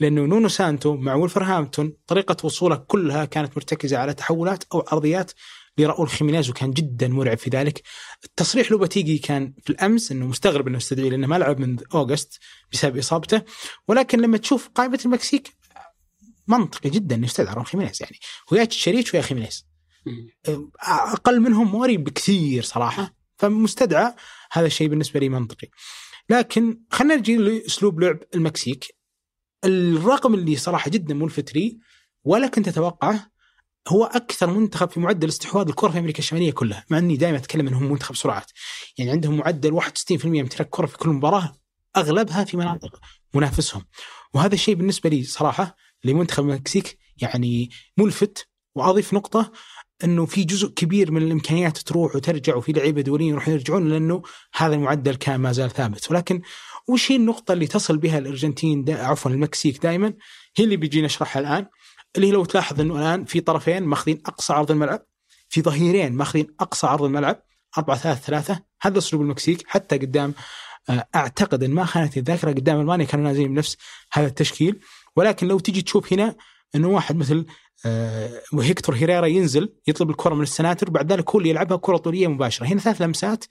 لأنه نونو سانتو مع ولفرهامبتون طريقة وصوله كلها كانت مرتكزة على تحولات أو ارضيات لراؤول خيمينيز وكان جدا مرعب في ذلك. التصريح لوباتيجي كان في الأمس إنه مستغرب إنه استدعي لأنه ما لعب من August بسبب إصابته ولكن لما تشوف قائمة المكسيك منطقي جدا إنه يستدعي راؤول خيمينيز يعني هو يا تشيتشاريتو ويا خيمينيز. أقل منهم موري بكثير صراحة فمستدعى هذا الشيء بالنسبة لي منطقي. لكن خلينا نجي لأسلوب لعب المكسيك. الرقم اللي صراحة جدا ملفت لي ولا كنت اتوقعه هو أكثر منتخب في معدل استحواذ الكرة في أمريكا الشمالية كلها مع إني دائما أتكلم إنهم منتخب سرعات. يعني عندهم معدل 61% امتلاك كرة في كل مباراة أغلبها في مناطق منافسهم. وهذا الشيء بالنسبة لي صراحة لمنتخب المكسيك يعني ملفت واضيف نقطة. إنه في جزء كبير من الإمكانيات تروح وترجع وفي لعيبة دوليين يروحون يرجعون لأنه هذا المعدل كان ما زال ثابت. ولكن وش هي النقطة اللي تصل بها الأرجنتين دا عفوا المكسيك دائما هي اللي بيجي نشرحها الآن اللي هي لو تلاحظ إنه الآن في طرفين ماخذين أقصى عرض الملعب في ظهيرين ماخذين أقصى عرض الملعب 4 3 3 هذا أسلوب المكسيك. حتى قدام أعتقد إن ما خانت الذاكرة قدام ألمانيا كانوا نازلين بنفس هذا التشكيل. ولكن لو تجي تشوف هنا إنه واحد مثل آه وهيكتور هيريرا ينزل يطلب الكرة من السناتر وبعد ذلك هو اللي يلعبها كرة طولية مباشرة. هنا ثلاث لمسات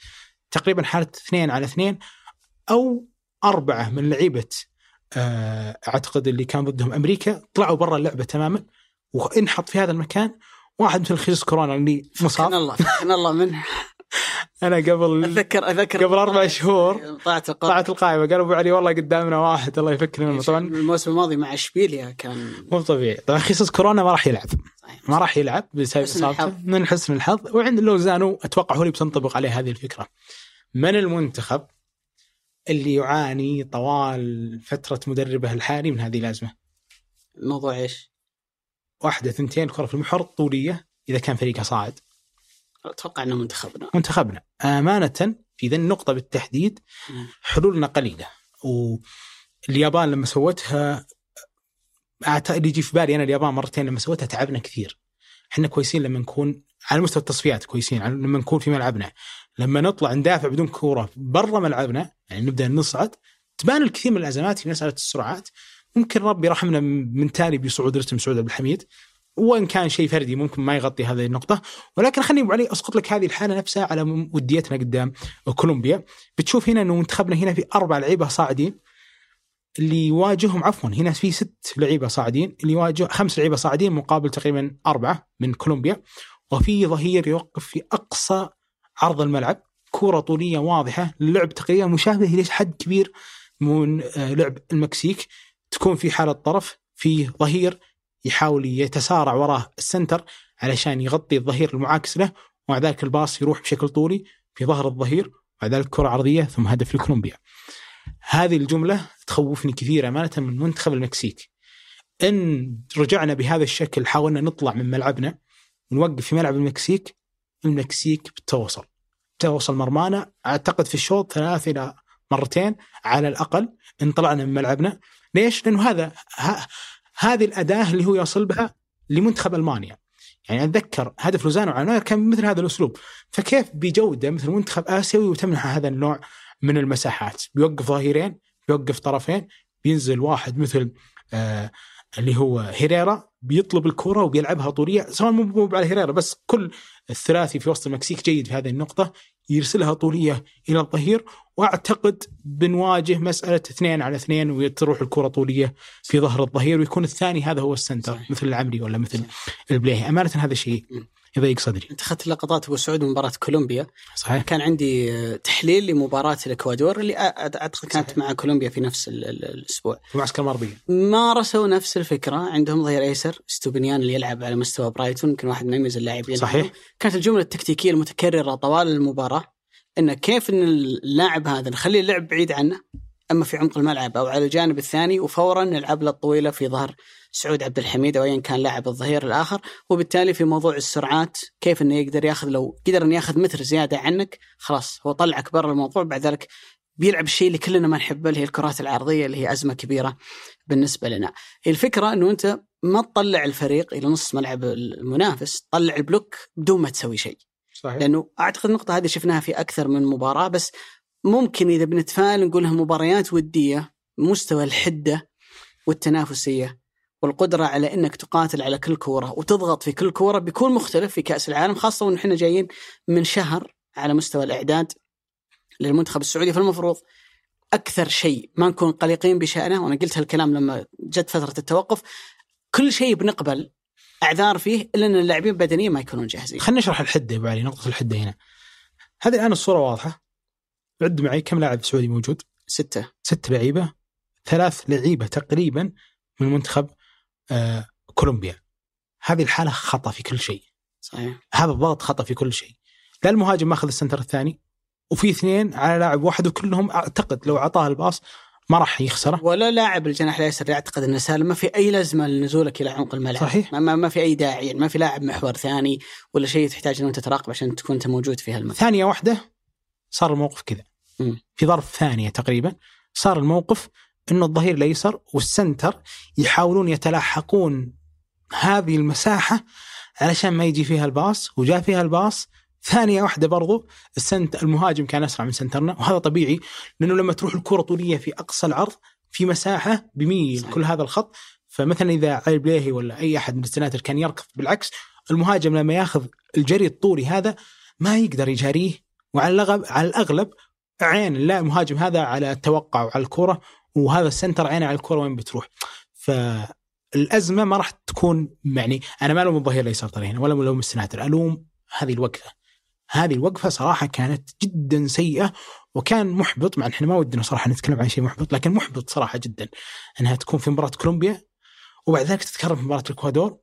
تقريبا حالة اثنين على اثنين أو أربعة من لعيبة آه أعتقد اللي كان ضدهم أمريكا طلعوا برا اللعبة تماما وانحط في هذا المكان. واحد مثل خيس كورونا اللي مصاب. الله فكنا الله منه. [LAUGHS] أنا قبل اتذكر اتذكر قبل أربع شهور طلعت القائمه طلعت القائمه قالوا أبو علي والله قدامنا واحد الله يفك منه طبعا الموسم الماضي مع إشبيليا كان مو طبيعي. طبعا خيسوس كورونا ما راح يلعب. ما راح يلعب بسبب إصابته. من حسن الحظ. وعند لوزانو أتوقع هو اللي بتنطبق عليه هذه الفكرة. من المنتخب اللي يعاني طوال فترة مدربه الحالي من هذه الأزمة؟ الموضوع إيش؟ واحدة ثنتين كرة في المحور طولية إذا كان فريقها صاعد. أتوقع إنه منتخبنا. منتخبنا. أمانة في ذي النقطه بالتحديد. حلولنا قليلة. واليابان لما سوتها اللي يجي في بالي أنا اليابان مرتين لما سوتها تعبنا كثير. إحنا كويسين لما نكون على مستوى التصفيات كويسين لما نكون في ملعبنا. لما نطلع ندافع بدون كورة برا ملعبنا يعني نبدأ نصعد تبان الكثير من الأزمات في مسألة السرعات. ممكن ربي يرحمنا من تالي بصعود رتم سعود عبد الحميد. وان كان شيء فردي ممكن ما يغطي هذه النقطة. ولكن خليني علي أسقط لك هذه الحالة نفسها على وديتنا قدام كولومبيا. بتشوف هنا إنه منتخبنا هنا في أربع لعيبة صاعدين اللي يواجههم عفوا هنا في ست لعيبة صاعدين اللي يواجه خمس لعيبة صاعدين مقابل تقريبا أربعة من كولومبيا. وفي ظهير يوقف في أقصى عرض الملعب. كرة طولية واضحة اللعب تقريبا مشابه إلى حد كبير من آه، لعب المكسيك. تكون في حالة طرف في ظهير يحاول يتسارع وراه ال center علشان يغطي الظهير المعاكس له ومع ذلك ال pass يروح بشكل طولي في ظهر الظهير وبعد ذلك كرة عرضية ثم هدف لكولومبيا. هذه الجملة تخوفني كثير أمانة من منتخب المكسيك. إن رجعنا بهذا الشكل حاولنا نطلع من ملعبنا ونوقف في ملعب المكسيك المكسيك بتوصل. توصل مرمانا أعتقد في الشوط ثلاث إلى مرتين على الأقل إن طلعنا من ملعبنا. ليش؟ لأنه هذا هذه الأداة اللي هو يصل بها لمنتخب ألمانيا. يعني أتذكر هدف لوزانو على نوير كان مثل هذا الأسلوب. فكيف بجودة مثل منتخب آسيوي وتمنح هذا النوع من المساحات؟ بيوقف ظهيرين بيوقف طرفين بينزل واحد مثل آه اللي هو هيريرا بيطلب الكرة وبيلعبها طولية سواء مو مو على هيريرا بس كل الثلاثي في وسط المكسيك جيد في هذه النقطة يرسلها طولية إلى الظهير وأعتقد بنواجه مسألة اثنين على اثنين وتروح الكرة طولية في ظهر الظهير ويكون الثاني هذا هو السنتر صحيح. مثل العمري ولا مثل البليهي أمانة هذا الشيء مم. يضيق صدري. أنت أخذت لقطات أبو سعود من مباراة كولومبيا. صحيح. كان عندي تحليل لمباراة الإكوادور اللي أعتقد كانت صحيح. مع كولومبيا في نفس ال- ال- الأسبوع. في معسكر ماربيا مارسوا نفس الفكرة. عندهم ظهير أيسر إستوبينيان اللي يلعب على مستوى برايتون يمكن واحد من أميز اللاعبين صحيح. كانت الجملة التكتيكية المتكررة طوال المباراة إنه كيف إن اللاعب هذا نخليه اللعب بعيد عنه أما في عمق الملعب أو على الجانب الثاني وفورا نلعب له الطويلة في ظهر سعود عبد الحميد أو ايا كان لاعب الظهير الآخر وبالتالي في موضوع السرعات كيف إنه يقدر ياخذ لو قدر إنه ياخذ متر زيادة عنك خلاص هو طلعك برا الموضوع بعد ذلك بيلعب الشيء اللي كلنا ما نحبه اللي هي الكرات العرضية اللي هي أزمة كبيرة بالنسبة لنا. الفكرة إنه أنت ما تطلع الفريق إلى نص ملعب المنافس، طلع البلوك بدون ما تسوي شيء. صحيح لأنه أعتقد النقطة هذه شفناها في أكثر من مباراة بس ممكن إذا بنتفائل نقولها مباريات ودية مستوى الحدة والتنافسية والقدرة على إنك تقاتل على كل كورة وتضغط في كل كورة بيكون مختلف في كأس العالم خاصة وإن إحنا جايين من شهر على مستوى الإعداد للمنتخب السعودي فالمفروض أكثر شيء ما نكون قلقين بشأنه وأنا قلت هالكلام لما جت فترة التوقف كل شيء بنقبل أعذار فيه إلا إن اللاعبين بدنيا ما يكونون جاهزين. خلينا نشرح الحدة يا ابو علي نقطة الحدة هنا. هذه الآن الصورة واضحة. عد معي كم لاعب سعودي موجود؟ ستة ست لعيبة ثلاث لعيبة تقريبا من منتخب آه كولومبيا. هذه الحالة خطأ في كل شيء. صحيح هذا الضغط خطأ في كل شيء. لا المهاجم ماخذ السنتر الثاني وفي اثنين على لاعب واحد وكلهم أعتقد لو أعطاه الباص ما راح يخسره ولا لاعب الجناح الأيسر يعتقد أن سالم ما في أي لازمة لنزولك إلى عمق الملعب صحيح. ما, ما, في أي داعي يعني ما في لاعب محور ثاني ولا شيء تحتاج إنه أنت تراقب عشان تكون أنت موجود في هالمكان ثانية واحدة صار الموقف كذا. في ظرف ثانية تقريبا صار الموقف إنه الظهير الأيسر والسنتر يحاولون يتلاحقون هذه المساحة علشان ما يجي فيها الباص وجاء فيها الباص ثانية واحدة برضو السنت المهاجم كان أسرع من سنترنا وهذا طبيعي لأنه لما تروح الكرة طوليه في أقصى العرض في مساحة بيميل صحيح. كل هذا الخط فمثلا إذا علي بليهي ولا أي أحد من السناتر كان يركض بالعكس المهاجم لما ياخذ الجري الطولي هذا ما يقدر يجاريه وعلى على الأغلب عين لا المهاجم هذا على التوقع وعلى الكرة وهذا السنتر عينه على الكره وين بتروح. فالازمه ما راح تكون يعني أنا ما ألوم الظهير الأيسر ترى هنا ولا ألوم السناتر ألوم هذه الوقفة. هذه الوقفة صراحة كانت جدا سيئة وكان محبط مع إحنا ما ودنا صراحة نتكلم عن شيء محبط لكن محبط صراحة جدا إنها تكون في مباراة كولومبيا وبعد ذلك تتكرر في مباراة الإكوادور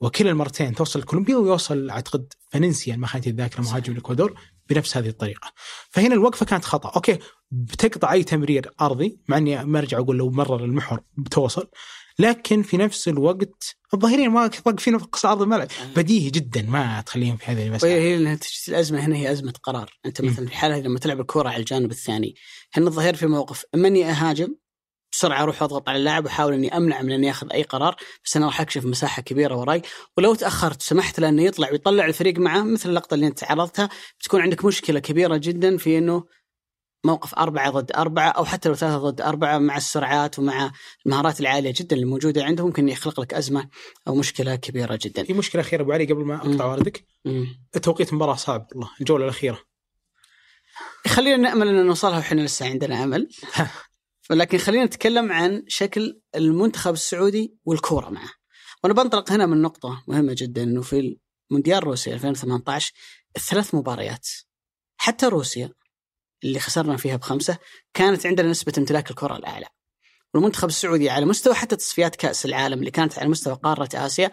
وكلا المرتين توصل كولومبيا ويوصل أعتقد فننسيا ما خانتني الذاكرة مهاجم الإكوادور. بنفس هذه الطريقة. فهنا الوقفة كانت خطأ، أوكي بتقطع أي تمرير أرضي مع إني ما ارجع أقول لو مرر المحور بتوصل لكن في نفس الوقت الظاهرين واقفين في اقصى عرض الملعب بديهي جدا ما تخليهم في هذه المساحه. وهي هي الأزمة هنا هي أزمة قرار، أنت. مثلا في الحاله لما تلعب الكرة على الجانب الثاني، هنا الظهير في موقف اما اني اهاجم بسرعة أروح أضغط على اللاعب وأحاول إني أمنع من انه يأخذ أي قرار، بس أنا راح أكشف مساحة كبيرة وراي، ولو تأخرت سمحت له انه يطلع ويطلع الفريق معه مثل اللقطة اللي أنت عرضتها بتكون عندك مشكلة كبيرة جدا في إنه موقف أربعة ضد أربعة أو حتى لو ثلاثة ضد أربعة مع السرعات ومع المهارات العالية جدا اللي موجودة عنده ممكن يخلق لك أزمة أو مشكلة كبيرة جدا. في مشكلة أخيرة أبو علي قبل ما أقطع مم. واردك. توقيت المباراه صعب والله الجولة الأخيرة خلينا نأمل ان نوصلها وحنا لسه عندنا أمل [LAUGHS] ولكن خلينا نتكلم عن شكل المنتخب السعودي والكورة معه. وأنا بنطلق هنا من نقطة مهمة جدا إنه في مونديال روسيا 2018 الثلاث مباريات. حتى روسيا اللي خسرنا فيها بخمسة كانت عندنا نسبة امتلاك الكرة الأعلى. والمنتخب السعودي على مستوى حتى تصفيات كأس العالم اللي كانت على مستوى قارة آسيا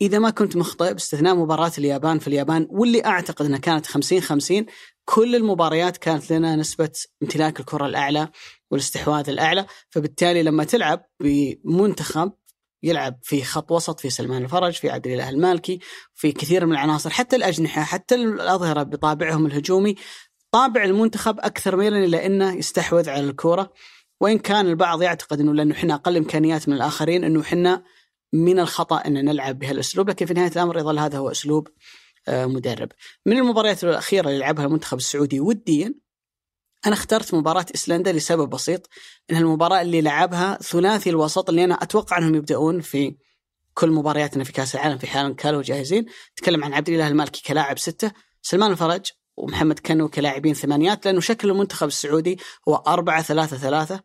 إذا ما كنت مخطئ باستثناء مباراة اليابان في اليابان واللي أعتقد إنها كانت 50 50 كل المباريات كانت لنا نسبة امتلاك الكرة الأعلى والاستحواذ الأعلى فبالتالي لما تلعب بمنتخب يلعب في خط وسط في سلمان الفرج في عبد الإله المالكي في كثير من العناصر حتى الأجنحة حتى الأظهرة بطابعهم الهجومي طابع المنتخب أكثر ميلا إلى إنه يستحوذ على الكورة وإن كان البعض يعتقد إنه لأنه إحنا أقل إمكانيات من الآخرين إنه إحنا من الخطأ ان نلعب بهالأسلوب لكن في نهاية الأمر يظل هذا هو أسلوب آه، مدرب. من المباريات الأخيرة اللي لعبها المنتخب السعودي وديا أنا اخترت مباراة ايسلندا لسبب بسيط انها المباراة اللي لعبها ثلاثي الوسط اللي أنا أتوقع أنهم يبدأون في كل مبارياتنا في كأس العالم في حال كانوا جاهزين. تكلم عن عبد الإله المالكي كلاعب ستة سلمان الفرج ومحمد كنو كلاعبين ثمانيات لأنه شكل المنتخب السعودي هو أربعة ثلاثة ثلاثة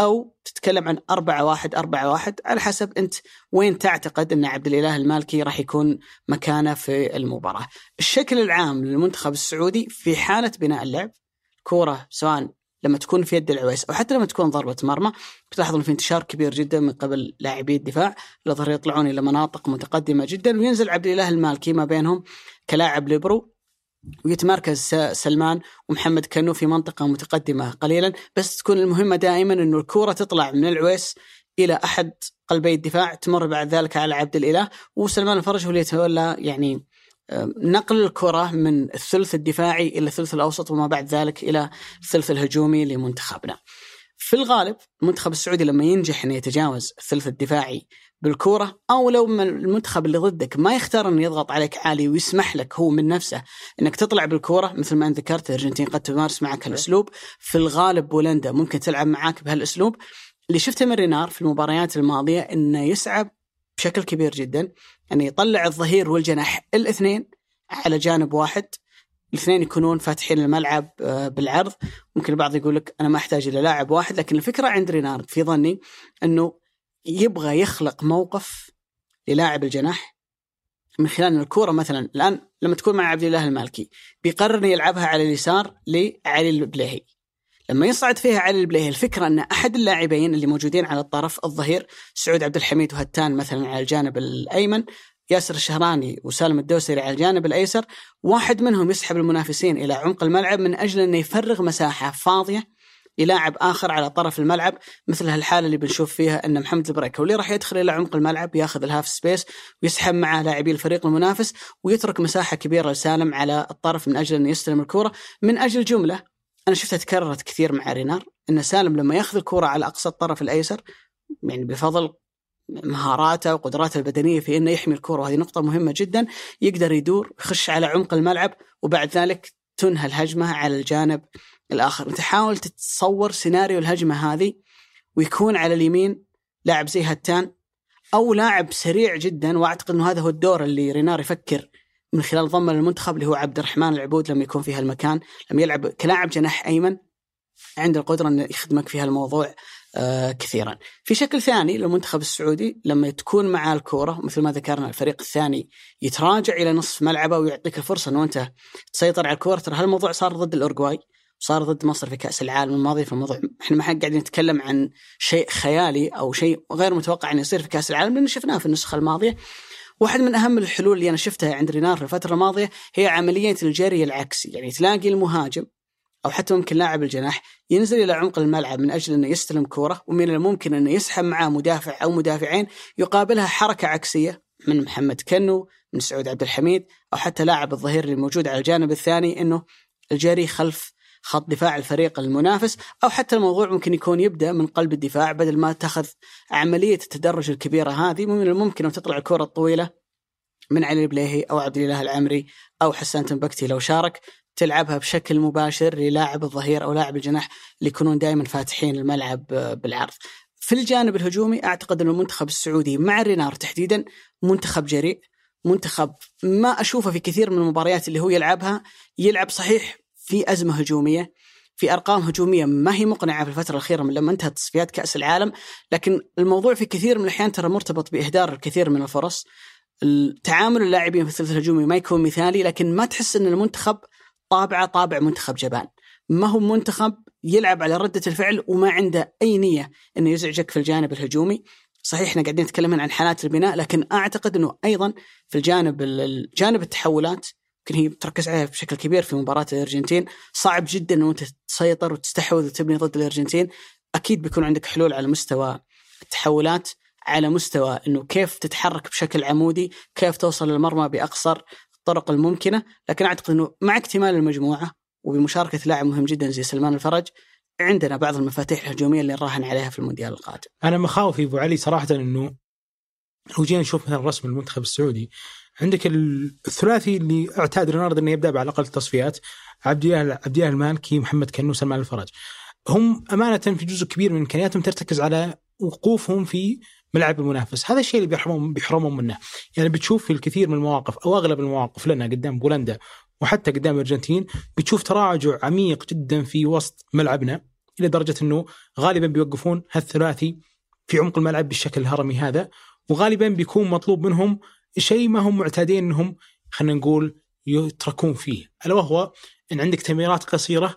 أو تتكلم عن أربعة واحد أربعة واحد على حسب أنت وين تعتقد أن عبد الإله المالكي راح يكون مكانه في المباراة. الشكل العام للمنتخب السعودي في حالة بناء اللعب كورة سواء لما تكون في يد العويس أو حتى لما تكون ضربة مرمى. بتلاحظ ان في انتشار كبير جدا من قبل لاعبي الدفاع. الأظهرة يطلعون إلى مناطق متقدمة جدا وينزل عبد الإله المالكي ما بينهم كلاعب ليبرو. ويتمركز سلمان ومحمد كنو في منطقة متقدمة قليلا. بس تكون المهمة دائما أنه الكورة تطلع من العويس إلى أحد قلبي الدفاع تمر بعد ذلك على عبد الإله. وسلمان الفرج هو اللي يتولى يعني نقل الكرة من الثلث الدفاعي إلى الثلث الأوسط وما بعد ذلك إلى الثلث الهجومي لمنتخبنا. في الغالب المنتخب السعودي لما ينجح أن يتجاوز الثلث الدفاعي بالكورة أو لو المنتخب اللي ضدك ما يختار أنه يضغط عليك عالي ويسمح لك هو من نفسه أنك تطلع بالكورة مثل ما أنت ذكرت الأرجنتين قد تمارس معك هالأسلوب. في الغالب بولندا ممكن تلعب معاك بهالأسلوب. اللي شفته من رينار في المباريات الماضية إنه يسعى بشكل كبير جدا. انه يطلع الظهير والجناح الاثنين على جانب واحد. الاثنين يكونون فاتحين الملعب آه، بالعرض. ممكن البعض يقول لك أنا ما أحتاج إلى لاعب واحد لكن الفكرة عند رينارد في ظني إنه يبغى يخلق موقف للاعب الجناح من خلال الكورة مثلا الآن لما تكون مع عبد الله المالكي بيقرر يلعبها على اليسار لعلي البليهي. لما يصعد فيها علي البليهي الفكرة أن أحد اللاعبين اللي موجودين على الطرف الظهير سعود عبد الحميد وهتان مثلا على الجانب الأيمن ياسر الشهراني وسالم الدوسري على الجانب الأيسر واحد منهم يسحب المنافسين إلى عمق الملعب من أجل أنه يفرغ مساحة فاضية للاعب آخر على طرف الملعب مثل هالحالة اللي بنشوف فيها أن محمد البريكة واللي راح يدخل إلى عمق الملعب ياخذ ال half space ويسحب معه لاعبي الفريق المنافس ويترك مساحة كبيرة لسالم على الطرف من أجل انه يستلم الكورة من أجل جملة أنا شفتها تكررت كثير مع رينار ان سالم لما ياخذ الكوره على أقصى الطرف الأيسر يعني بفضل مهاراته وقدراته البدنية في إنه يحمي الكرة وهذه نقطة مهمة جدا يقدر يدور يخش على عمق الملعب وبعد ذلك تنهى الهجمه على الجانب الآخر. أنت تتصور سيناريو الهجمة هذه ويكون على اليمين لاعب زي هتان أو لاعب سريع جدا وأعتقد إنه هذا هو الدور اللي رينار يفكر من خلال ضمه للمنتخب اللي هو عبد الرحمن العبود لما يكون في هالمكان لما يلعب كلاعب جناح أيمن عنده القدرة انه يخدمك في هالموضوع آه كثيرا. في شكل ثاني للمنتخب السعودي لما تكون مع الكورة مثل ما ذكرنا الفريق الثاني يتراجع إلى نصف ملعبه ويعطيك الفرصة إنه أنت تسيطر على الكورة ترى هالموضوع صار ضد الاورجواي صار ضد مصر في كأس العالم الماضي في الموضوع إحنا ما قاعدين نتكلم عن شيء خيالي أو شيء غير متوقع إنه يصير في كأس العالم لأن شفناه في النسخة الماضية واحد من أهم الحلول اللي أنا شفتها عند رينار في الفترة الماضية هي عملية الجري العكسي يعني تلاقي المهاجم أو حتى ممكن لاعب الجناح ينزل إلى عمق الملعب من أجل أنه يستلم كورة ومن الممكن أنه يسحب معاه مدافع أو مدافعين يقابلها حركة عكسية من محمد كنو من سعود عبد الحميد أو حتى لاعب الظهير اللي موجود على الجانب الثاني إنه الجري خلف خط دفاع الفريق المنافس أو حتى الموضوع ممكن يكون يبدأ من قلب الدفاع بدل ما تأخذ عملية التدرج الكبيرة هذه من الممكن أن تطلع الكرة الطويلة من علي البليهي أو عبد الإله العمري أو حسان تنبكتي لو شارك تلعبها بشكل مباشر للاعب الظهير أو لاعب الجناح اللي يكونون دائما فاتحين الملعب بالعرض. في الجانب الهجومي أعتقد أن المنتخب السعودي مع رينار تحديدا منتخب جريء منتخب ما أشوفه في كثير من المباريات اللي هو يلعبها يلعب صحيح في أزمة هجومية في أرقام هجومية ما هي مقنعة في الفترة الأخيرة من لما انتهت تصفيات كأس العالم لكن الموضوع في كثير من الأحيان ترى مرتبط بإهدار الكثير من الفرص. تعامل اللاعبين في الثلث الهجومي ما يكون مثالي لكن ما تحس إن المنتخب طابعه طابع منتخب جبان ما هو منتخب يلعب على ردة الفعل وما عنده أي نية أنه يزعجك في الجانب الهجومي. صحيح إحنا قاعدين نتكلم عن حالات البناء لكن أعتقد إنه أيضا في الجانب الجانب التحولات يمكن هي تركز عليها بشكل كبير في مباراة الأرجنتين. صعب جدا انه أنت تسيطر وتستحوذ وتبني ضد الأرجنتين. أكيد بيكون عندك حلول على مستوى التحولات على مستوى إنه كيف تتحرك بشكل عمودي كيف توصل للمرمى بأقصر الطرق الممكنة. لكن أعتقد إنه مع اكتمال المجموعة وبمشاركة لاعب مهم جدا زي سلمان الفرج عندنا بعض المفاتيح الهجومية اللي نراهن عليها في المونديال القادم. أنا مخاوفي أبو علي صراحة إنه لو جينا نشوف مثلا رسم المنتخب السعودي عندك الثلاثي اللي اعتاد رينارد إنه يبدأ على الأقل التصفيات عبد الله عبد الله المالكي محمد كنو سلمان الفرج. هم أمانة في جزء كبير من إمكانياتهم ترتكز على وقوفهم في ملعب المنافس هذا الشيء اللي بيحرمهم بيحرمهم منه يعني بتشوف في الكثير من المواقف أو أغلب المواقف لنا قدام بولندا وحتى قدام الارجنتين بتشوف تراجع عميق جدا في وسط ملعبنا إلى درجة إنه غالبا بيوقفون هالثلاثي في عمق الملعب بالشكل الهرمي هذا وغالبا بيكون مطلوب منهم شيء ما هم معتادين إنهم خلينا نقول يتركون فيه. ألا وهو إن عندك تمريرات قصيرة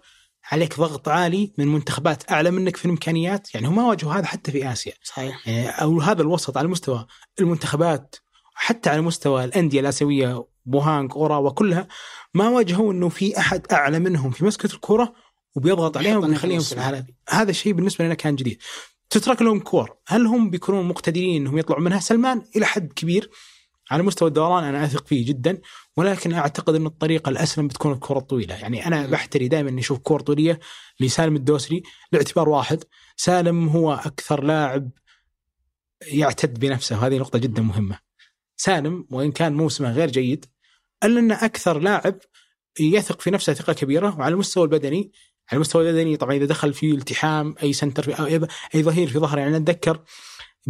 عليك ضغط عالي من منتخبات أعلى منك في الإمكانيات يعني هم ما واجهوا هذا حتى في آسيا. صحيح. يعني أو هذا الوسط على مستوى المنتخبات حتى على مستوى الأندية الآسيوية بوهانغ اوراوا كلها ما واجهوا إنه في أحد أعلى منهم في مسكة الكره وبيضغط عليهم ويخليهم في الحالات هذا الشيء بالنسبة لنا كان جديد. تترك لهم كور. هل هم بيكونون مقتدرين إنهم يطلعوا منها؟ سلمان إلى حد كبير على مستوى الدوران أنا أثق فيه جدا ولكن أعتقد إن الطريقة الاسلم بتكون الكرة الطويلة، يعني أنا بحتري دائما إني أشوف كور طوليه لسالم الدوسري لاعتبار واحد، سالم هو أكثر لاعب يعتد بنفسه وهذه نقطة جدا مهمة. سالم وإن كان موسمه غير جيد إلا انه أكثر لاعب يثق في نفسه ثقة كبيرة وعلى المستوى البدني. على المستوى البدني طبعا إذا دخل في التحام أي سنتر في أو أي ظهير في ظهره يعني أتذكر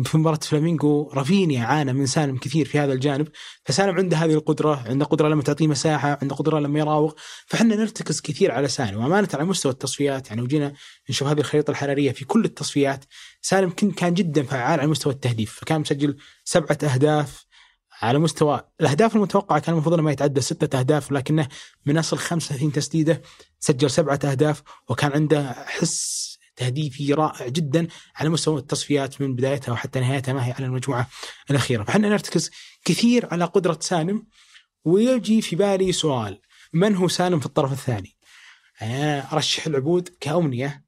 في مباراة فلامينغو رافينيا عانى من سالم كثير في هذا الجانب فسالم عنده هذه القدرة عنده قدرة لما تعطيه مساحة عنده قدرة لما يراوغ فحنا نرتكز كثير على سالم وأمانة على مستوى التصفيات يعني وجينا نشوف هذه الخريطة الحرارية في كل التصفيات سالم كان جدا فعال على مستوى التهديف فكان مسجل سبعة أهداف على مستوى الأهداف المتوقعة كان المفروض ما يتعدى ستة أهداف لكنه من أصل 35 تسديدة سجل سبعة أهداف وكان عنده حس تهديفي رائع جدا على مستوى التصفيات من بدايتها وحتى نهايتها ما هي على المجموعة الأخيرة، فاحنا نرتكز كثير على قدرة سالم ويجي في بالي سؤال من هو سالم في الطرف الثاني؟ أنا أرشح العبود كأمنية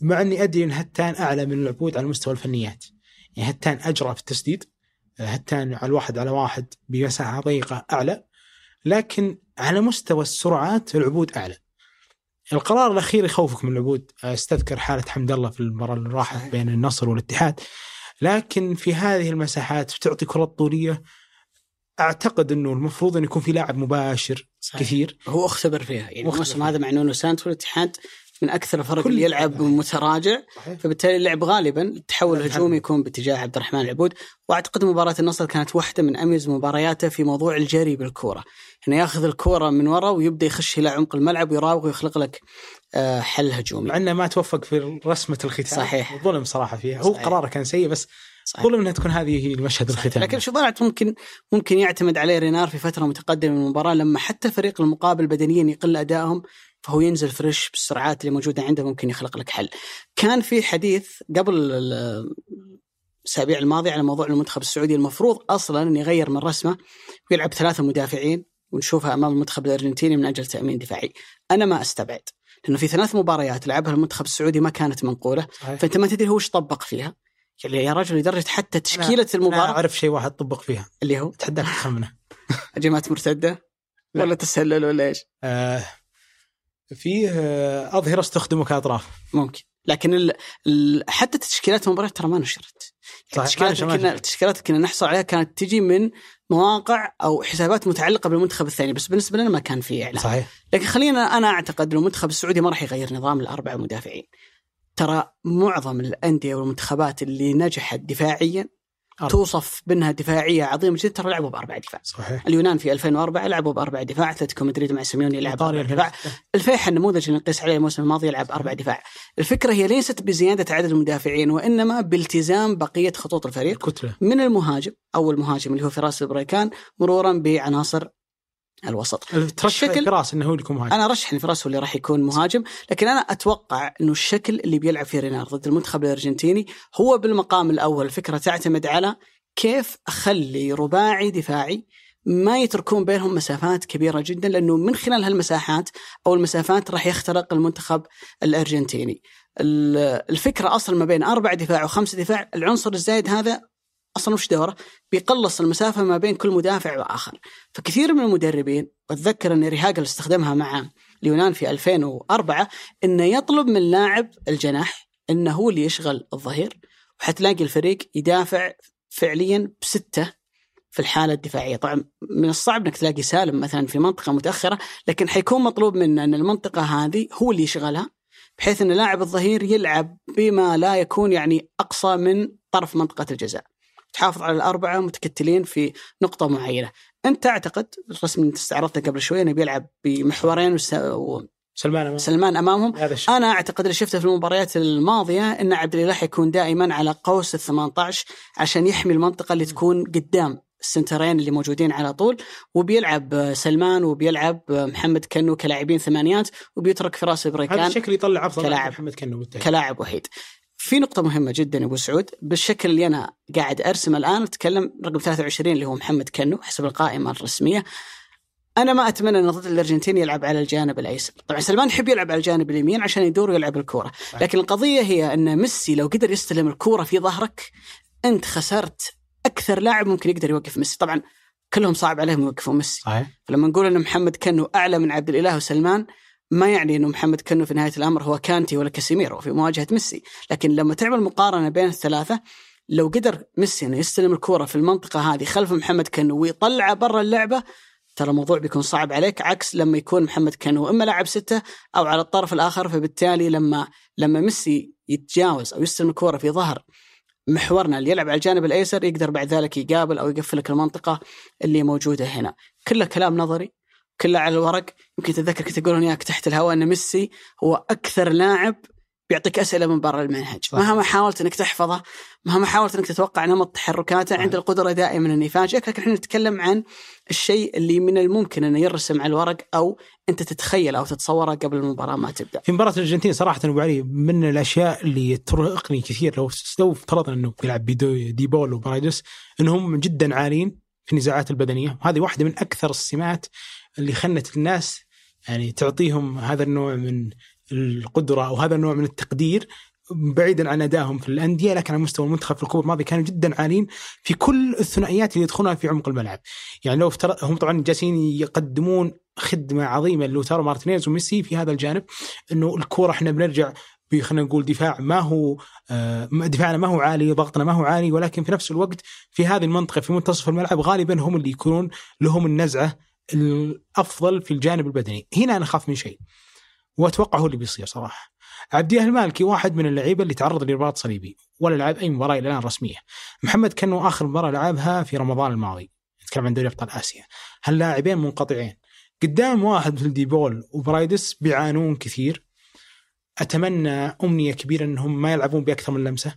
مع إني أدري إن هتان أعلى من العبود على مستوى الفنيات. يعني هتان اجرى في التسديد هتان على الواحد على واحد بمساحة ضيقه أعلى لكن على مستوى السرعات العبود أعلى. القرار الأخير يخوفك من العبود استذكر حالة حمد الله في المباراة اللي راحت بين النصر والاتحاد. لكن في هذه المساحات بتعطي كرات طولية. أعتقد إنه المفروض انه يكون في لاعب مباشر صحيح. كثير. هو أختبر فيها. يعني الموسم هذا مع نونو سانت والاتحاد من أكثر الفرق اللي يلعب متراجع. فبالتالي اللعب غالبا التحول الهجومي يكون باتجاه عبد الرحمن العبود. وأعتقد مباراة النصر كانت واحدة من أميز مبارياته في موضوع الجري بالكورة. إنه ياخذ الكورة من وراء ويبدأ يخش إلى عمق الملعب ويراوغ ويخلق لك آه، حل هجومي. مع إنه ما توفق في رسمة الختام. صحيح. ظلم صراحة فيها. هو قراره كان سيء بس صحيح. ظلم إنها تكون هذه هي المشهد الختام. لكن شو ممكن ممكن يعتمد عليه رينار في فترة متقدمة من المباراة لما حتى الفريق المقابل بدنيا يقل أدائهم فهو ينزل فريش بالسرعات اللي موجودة عنده ممكن يخلق لك حل. كان في حديث قبل الأسابيع الماضية على موضوع المنتخب السعودي المفروض أصلا انه يغير من رسمه ويلعب ثلاثة مدافعين ونشوفها أمام المنتخب الأرجنتيني من أجل تأمين دفاعي. أنا ما أستبعد لأنه في ثلاث مباريات لعبها المنتخب السعودي ما كانت منقولة صحيح. فأنت ما تدري هو إيش طبق فيها. يعني يا رجل لدرجه حتى تشكيلة أنا المباراة أنا أعرف شيء واحد طبق فيها اللي هو اتحداك تخمنه هجمات [LAUGHS] مرتدة ولا تسلل ولا إيش؟ آه فيه آه، أظهرة استخدموا كاطراف ممكن. لكن ال ال حتى تشكيلات المباراه ترى ما نشرت. يعني التشكيلات كنا التشكيلات كنا نحصل عليها كانت تجي من مواقع أو حسابات متعلقة بالمنتخب الثاني بس بالنسبة لنا ما كان في إعلان. صحيح. لكن خلينا أنا أعتقد إنه المنتخب السعودي ما راح يغير نظام الاربعه مدافعين. ترى معظم الأندية والمنتخبات اللي نجحت دفاعيا أربع. توصف بأنها دفاعية عظيمة جدا. ترى لعبوا بأربع دفاع. صحيح. اليونان في 2004 لعبوا بأربع دفاع. أتلتيكو مدريد مع سيميوني لعب أربع دفاع. الفيحة النموذج اللي نقيس عليه الموسم الماضي يلعب أربع دفاع. الفكرة هي ليست بزيادة عدد المدافعين وإنما بالتزام بقية خطوط الفريق. الكتلة. من المهاجم أو المهاجم اللي هو فراس البريكان مرورا بعناصر الوسط. الشكل فراس إنه هو اللي يكون مهاجم. أنا أرشح إن فراس هو اللي راح يكون مهاجم لكن أنا أتوقع إنه الشكل اللي بيلعب فيه رينار ضد المنتخب الأرجنتيني هو بالمقام الأول. الفكرة تعتمد على كيف أخلي رباعي دفاعي ما يتركون بينهم مسافات كبيرة جدا لأنه من خلال هالمساحات أو المسافات راح يخترق المنتخب الأرجنتيني. الفكرة أصلا ما بين أربع دفاع وخمس دفاع العنصر الزايد هذا أصلا وش دوره؟ بيقلص المسافة ما بين كل مدافع وآخر. فكثير من المدربين وأتذكر إن ريهاجل استخدمها مع اليونان في 2004 إنه يطلب من لاعب الجناح إنه هو اللي يشغل الظهير وحتلاقي الفريق يدافع فعليا بستة في الحالة الدفاعية، طبعا من الصعب إنك تلاقي سالم مثلا في منطقة متأخرة، لكن حيكون مطلوب منه إن المنطقة هذه هو اللي يشغلها بحيث إن لاعب الظهير يلعب بما لا يكون يعني أقصى من طرف منطقة الجزاء. تحافظ على الأربعة متكتلين في نقطة معينة. أنت تعتقد الرسم اللي أنت استعرضته قبل شوي أنه بيلعب بمحورين سلمان أمام. سلمان أمامهم هذا الشيء. أنا أعتقد اللي شفته في المباريات الماضية أن عبد الإله حيكون دائما على قوس ال 18 عشان يحمي المنطقة اللي تكون قدام السنترين اللي موجودين على طول وبيلعب سلمان وبيلعب محمد كنو كلاعبين ثمانيات وبيترك فراس بريكان هذا الشكل يطلع أفضل كلاعب محمد كنو بالتالي. كلاعب وحيد في نقطة مهمة جدا أبو سعود. بالشكل اللي أنا قاعد ارسم الآن أتكلم رقم 23 اللي هو محمد كنو حسب القائمة الرسمية. أنا ما أتمنى أن ضد الأرجنتين يلعب على الجانب الأيسر، طبعا سلمان يحب يلعب على الجانب اليمين عشان يدور ويلعب الكورة، لكن القضية هي أن ميسي لو قدر يستلم الكورة في ظهرك أنت خسرت أكثر لاعب ممكن يقدر يوقف ميسي، طبعا كلهم صعب عليهم يوقفون ميسي. فلما نقول أن محمد كنو أعلى من عبد الإله وسلمان ما يعني إنه محمد كنو في نهاية الأمر هو كانتي ولا كاسيميرو في مواجهة ميسي، لكن لما تعمل مقارنة بين الثلاثة لو قدر ميسي إنه يستلم الكورة في المنطقة هذه خلف محمد كنو ويطلعه برا اللعبة ترى الموضوع بيكون صعب عليك عكس لما يكون محمد كانو إما لاعب ستة أو على الطرف الآخر فبالتالي لما لما ميسي يتجاوز أو يستلم الكورة في ظهر محورنا اللي يلعب على الجانب الأيسر يقدر بعد ذلك يقابل أو يقفل لك المنطقة اللي موجودة هنا. كله كلام نظري كله على الورق. يمكن تتذكر كنت أقول وياك تحت الهواء إن ميسي هو أكثر لاعب بيعطيك أسئلة من برا المنهج. صح. مهما حاولت إنك تحفظه مهما حاولت إنك تتوقع نمط تحركاته عند القدرة دائما إنه يفاجئك. لكن إحنا نتكلم عن الشيء اللي من الممكن إنه يرسم على الورق أو أنت تتخيل أو تتصوره قبل المباراة ما تبدأ. في مباراة الأرجنتين صراحة أبو علي من الأشياء اللي ترهقني كثير لو لو افترضنا إنه يلعب ديبول وبرايدس إنهم جدا عاليين في النزاعات البدنية. وهذه واحدة من أكثر السمات اللي خلت الناس يعني تعطيهم هذا النوع من القدرة أو هذا النوع من التقدير بعيدا عن أدائهم في الأندية لكن على مستوى المنتخب في الكوب الماضي كانوا جدا عاليين في كل الثنائيات اللي يدخلونها في عمق الملعب. يعني لو افترض هم طبعا جالسين يقدمون خدمة عظيمة لوتارو مارتينيز وميسي في هذا الجانب إنه الكورة إحنا بنرجع خلينا نقول دفاع ما هو آه، دفاعنا ما هو عالي ضغطنا ما هو عالي ولكن في نفس الوقت في هذه المنطقة في منتصف الملعب غالبا هم اللي يكونون لهم النزعة الأفضل في الجانب البدني. هنا أنا أخاف من شيء وأتوقع هو اللي بيصير صراحة. عبد المالكي واحد من اللعيبة اللي تعرض لرباط صليبي ولا لعب أي مباراة إلى الآن رسمية. محمد كانوا آخر مباراة لعبها في رمضان الماضي. نتكلم عن دوري أبطال آسيا. هاللاعبين منقطعين؟ قدام واحد مثل ديبول وبرايدس بيعانون كثير. أتمنى أمنية كبيرة إنهم ما يلعبون بأكثر من لمسة.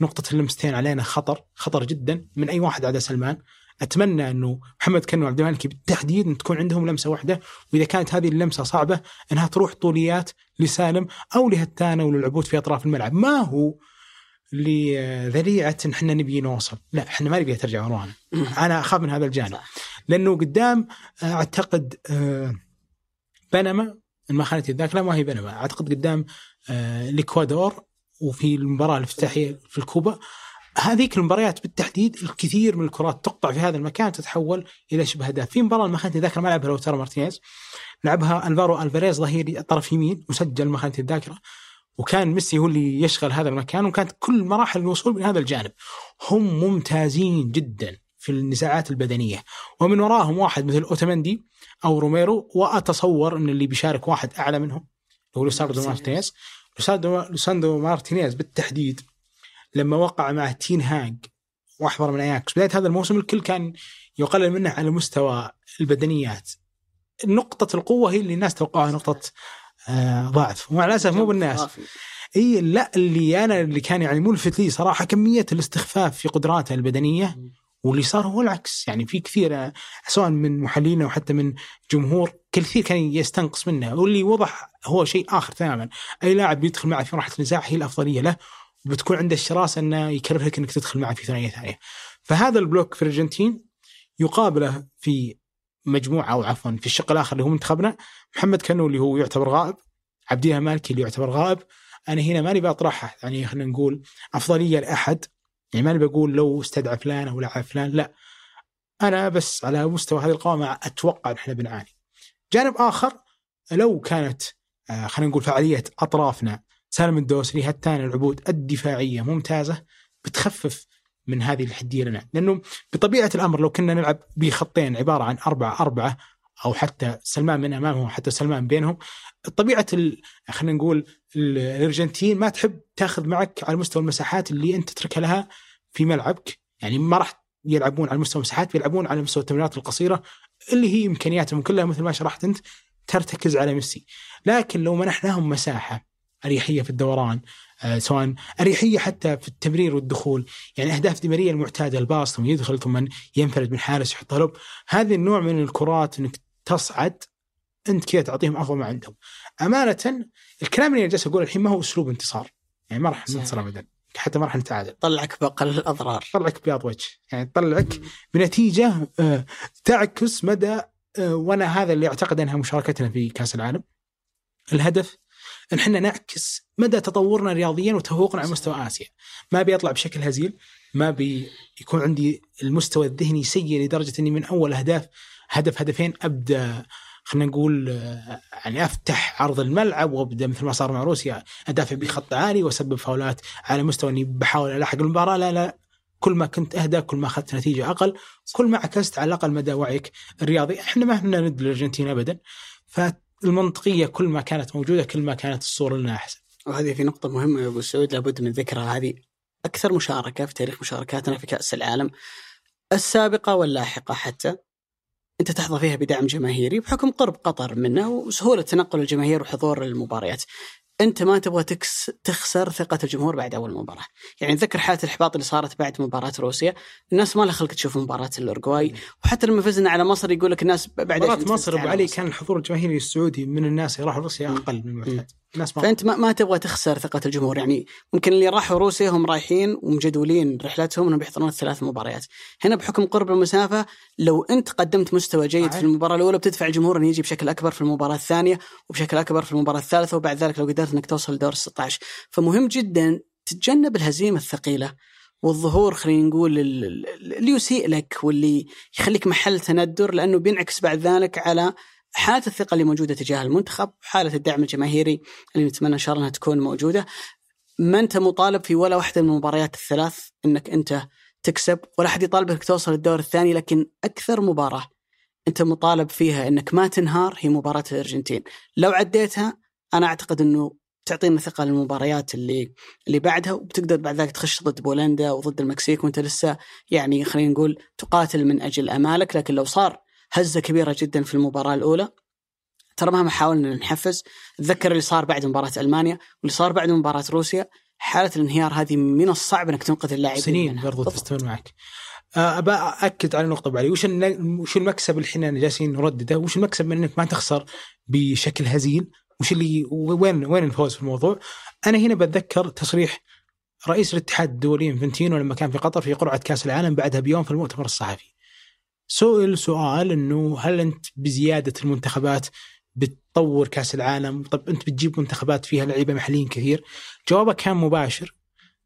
نقطة اللمستين علينا خطر خطر جدا من أي واحد عدا سلمان. أتمنى أنه محمد كنو وعبد الملك بالتحديد أن تكون عندهم لمسة واحدة وإذا كانت هذه اللمسة صعبة أنها تروح طوليات لسالم أو لهتانا وللعبود في أطراف الملعب. ما هو لذريعة ان إحنا نبي نوصل؟ لا إحنا ما نبي ترجع ورانا. أنا أخاف من هذا الجانب. لأنه قدام أعتقد آه، بنما ما خانت الذاكرة ما هي بنما. أعتقد قدام آه، الاكوادور وفي المباراة الافتتاحية في الكوبا. هذيك المباريات بالتحديد الكثير من الكرات تقطع في هذا المكان تتحول إلى شبه اهداف في مباراة ما خانتني الذاكره ما لعبها لوتارو مارتينيز. لعبها ألفارو ألفاريز ظهيري طرف يمين وسجل ما خانتني الذاكره وكان ميسي هو اللي يشغل هذا المكان وكانت كل مراحل الوصول من هذا الجانب. هم ممتازين جدا في النزاعات البدنية. ومن وراهم واحد مثل اوتمندي أو روميرو وأتصور إن اللي بيشارك واحد أعلى منهم هو ليساندرو مارتينيز. ليساندرو مارتينيز بالتحديد لما وقع مع تين هاج وأحضر من اياكس بداية هذا الموسم الكل كان يقلل منه على مستوى البدنيات. نقطة القوة هي اللي الناس توقعها نقطة آه ضعف. ومع الأسف مو بالناس. إي لا اللي أنا اللي كان يعني ملفت لي صراحة كمية الاستخفاف في قدراته البدنية واللي صار هو العكس. يعني في كثير آه، سواء من محللين أو حتى من جمهور كثير كان يستنقص منه. واللي وضح هو شيء آخر تماما. أي لاعب يدخل معه في مرحلة النزاع هي الأفضلية له. بتكون عنده الشراسه إنه يكرهك إنك تدخل معه في ثنائية ثانية. فهذا البلوك في الأرجنتين يقابله في مجموعة أو عفوا في الشق الآخر اللي هو منتخبنا محمد كنو اللي هو يعتبر غائب عبد الله مالكي اللي يعتبر غائب أنا هنا ماني بطرحها يعني خلينا نقول أفضلية لأحد يعني ماني بقول لو استدعى فلان أو لعب فلان لا أنا بس على مستوى هذه القوامة أتوقع إن إحنا بنعاني. جانب آخر لو كانت آه، خلينا نقول فعالية أطرافنا سالم الدوسري هتان العبود الدفاعية ممتازة بتخفف من هذه الحدية لنا. لأنه بطبيعة الأمر لو كنا نلعب بخطين عبارة عن أربعة أربعة أو حتى سلمان من أمامهم وحتى سلمان بينهم طبيعة خلينا نقول الأرجنتين ما تحب تأخذ معك على مستوى المساحات اللي أنت تتركها لها في ملعبك. يعني ما راح يلعبون على مستوى المساحات بيلعبون على مستوى التمريرات القصيرة اللي هي إمكانياتهم كلها مثل ما شرحت أنت ترتكز على ميسي. لكن لو منحناهم مساحة أريحية في الدوران آه سواء أريحية حتى في التمرير والدخول. يعني أهداف دي ماريا المعتادة الباص ثم يدخل ثم ينفرد من حارس يحط لوب هذه النوع من الكرات إنك تصعد أنت كذا تعطيهم أفضل ما عندهم. أمانة الكلام اللي جالس أقوله الحين ما هو أسلوب انتصار. يعني ما راح ننتصر ابدا حتى ما راح نتعادل. طلعك بأقل الأضرار. طلعك بياض وجه. يعني طلعك بنتيجة آه تعكس مدى آه وأنا هذا اللي أعتقد أنها مشاركتنا في كأس العالم. الهدف ان إحنا نعكس مدى تطورنا رياضيا وتفوقنا على مستوى آسيا. ما بيطلع بشكل هزيل ما بيكون عندي المستوى الذهني سيء لدرجة إني من أول أهداف هدف هدفين أبدأ خلينا نقول يعني أفتح عرض الملعب وأبدأ مثل ما صار مع روسيا أدافع بخط عالي وأسبب فاولات على مستوى إني بحاول ألحق المباراة. لا لا كل ما كنت أهدى كل ما أخذت نتيجة أقل كل ما عكست على الأقل مدى وعيك الرياضي. إحنا ما إحنا ند الأرجنتين ابدا. فالمنطقيه كل ما كانت موجودة كل ما كانت الصورة لنا أحسن. وهذه في نقطة مهمة يا أبو سعود لابد من ذكرها. هذه أكثر مشاركة في تاريخ مشاركاتنا في كأس العالم السابقة واللاحقة حتى. أنت تحظى فيها بدعم جماهيري بحكم قرب قطر منه وسهولة تنقل الجماهير وحضور المباريات. أنت ما تبغى تكس تخسر ثقة الجمهور بعد أول مباراة، يعني تذكر حالة الإحباط اللي صارت بعد مباراة روسيا، الناس ما لها خلق تشوف مباراة الاورجواي، وحتى لما فزنا على مصر يقول لك الناس بعد مباراة مصر ابو علي كان الحضور الجماهيري السعودي من الناس اللي راحوا روسيا أقل من المعتاد. الناس ما فأنت ما, ما تبغى تخسر ثقة الجمهور. يعني ممكن اللي راحوا روسيا هم رايحين ومجدولين رحلتهم إنهم بيحضرون الثلاث مباريات. هنا بحكم قرب المسافة لو أنت قدمت مستوى جيد في المباراة الأولى بتدفع الجمهور إنه يجي بشكل أكبر في المباراة الثانية وبشكل أكبر في المباراة الثالثة وبعد ذلك لو قدرت إنك توصل لدور 16 فمهم جدا تتجنب الهزيمة الثقيلة والظهور خلينا نقول اللي يسيء لك واللي يخليك محل تندر لأنه بينعكس بعد ذلك على حالة الثقة اللي موجودة تجاه المنتخب حالة الدعم الجماهيري اللي نتمنى إن شاء الله إنها تكون موجودة. ما أنت مطالب في ولا واحدة من المباريات الثلاث إنك أنت تكسب ولا حد يطالبك توصل الدور الثاني لكن أكثر مباراة أنت مطالب فيها إنك ما تنهار هي مباراة الأرجنتين. لو عديتها أنا أعتقد إنه تعطينا ثقة للمباريات اللي اللي بعدها وبتقدر بعد ذلك تخش ضد بولندا وضد المكسيك وأنت لسه يعني خلينا نقول تقاتل من أجل أمالك. لكن لو صار هزة كبيرة جدا في المباراة الأولى. ترى مهما حاولنا نحفز تذكر اللي صار بعد مباراة ألمانيا واللي صار بعد مباراة روسيا حالة الانهيار هذه من الصعب إنك تنقذ اللاعبين سنين برضو تستمر معك. آه، ابى اكد على نقطة بعلي وش وش المكسب اللي إحنا جالسين نردده؟ وش المكسب من إنك ما تخسر بشكل هزيل؟ وش اللي وين وين الفوز في الموضوع؟ أنا هنا بتذكر تصريح رئيس الاتحاد الدولي إنفنتينو لما كان في قطر في قرعة كأس العالم بعدها بيوم في المؤتمر الصحفي. سئل سؤال إنه هل أنت بزيادة المنتخبات بتطور كأس العالم؟ طب أنت بتجيب منتخبات فيها لعيبة محليين كثير؟ جوابه كان مباشر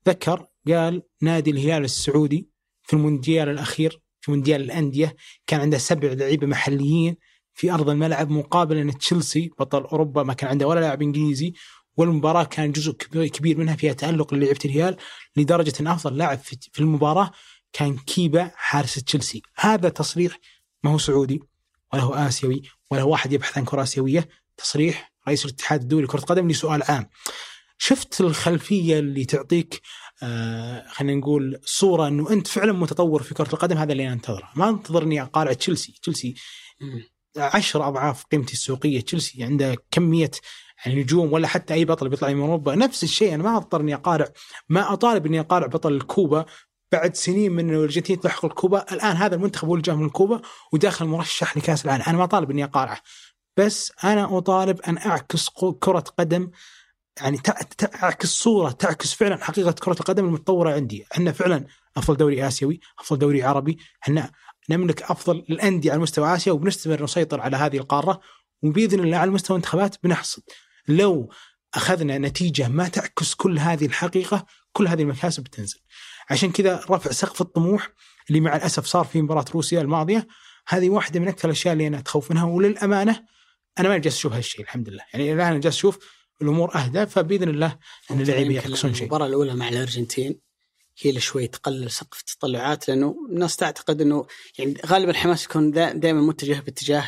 ذكر قال نادي الهلال السعودي في المونديال الأخير في مونديال الأندية كان عنده سبع لعيبة محليين في أرض الملعب مقابل أن تشيلسي بطل أوروبا ما كان عنده ولا لاعب إنجليزي والمباراة كان جزء كبير منها فيها تألق للعيبة الهلال لدرجة أن أفضل لاعب في المباراة كان كيبا حارس تشيلسي. هذا تصريح ما هو سعودي ولا هو آسيوي ولا هو واحد يبحث عن كرة آسيوية. تصريح رئيس الاتحاد الدولي لكرة القدم لسؤال عام. شفت الخلفية اللي تعطيك آه خلينا نقول صورة أنه أنت فعلا متطور في كرة القدم هذا اللي أنا أنتظره. ما أنتظر أني أقارع تشيلسي. تشيلسي عشر أضعاف قيمتي السوقية. تشيلسي عنده كمية يعني نجوم ولا حتى أي بطل بيطلع من أوروبا. نفس الشيء أنا ما اضطر اني أقارع ما أطالب إني أقارع بطل الكوبا بعد سنين من الأرجنتين تلحق الكوبا الآن هذا المنتخب هو من الكوبا وداخل مرشح لكأس العالم. أنا ما طالب إني أقارعه. بس أنا أطالب أن أعكس كرة قدم يعني تعكس صورة تعكس فعلا حقيقة كرة القدم المتطورة عندي. إحنا فعلا أفضل دوري آسيوي أفضل دوري عربي. إحنا نملك أفضل الأندية على مستوى آسيا وبنستمر نسيطر على هذه القارة وبإذن الله على مستوى الانتخابات بنحصد. لو أخذنا نتيجة ما تعكس كل هذه الحقيقة كل هذه المكاسب بتنزل. عشان كذا رفع سقف الطموح اللي مع الأسف صار في مباراة روسيا الماضية. هذه واحدة من أكثر الأشياء اللي أنا أتخوف منها وللأمانة أنا ما جالس أشوف هالشيء الحمد لله. يعني الآن أنا جالس أشوف الأمور أهدى فبإذن الله إن اللعيبة يعكسون شيء. المباراة الأولى مع الأرجنتين هي اللي شوي تقلل سقف التطلعات لأنه الناس تعتقد إنه يعني غالبا الحماس يكون دائما متجه باتجاه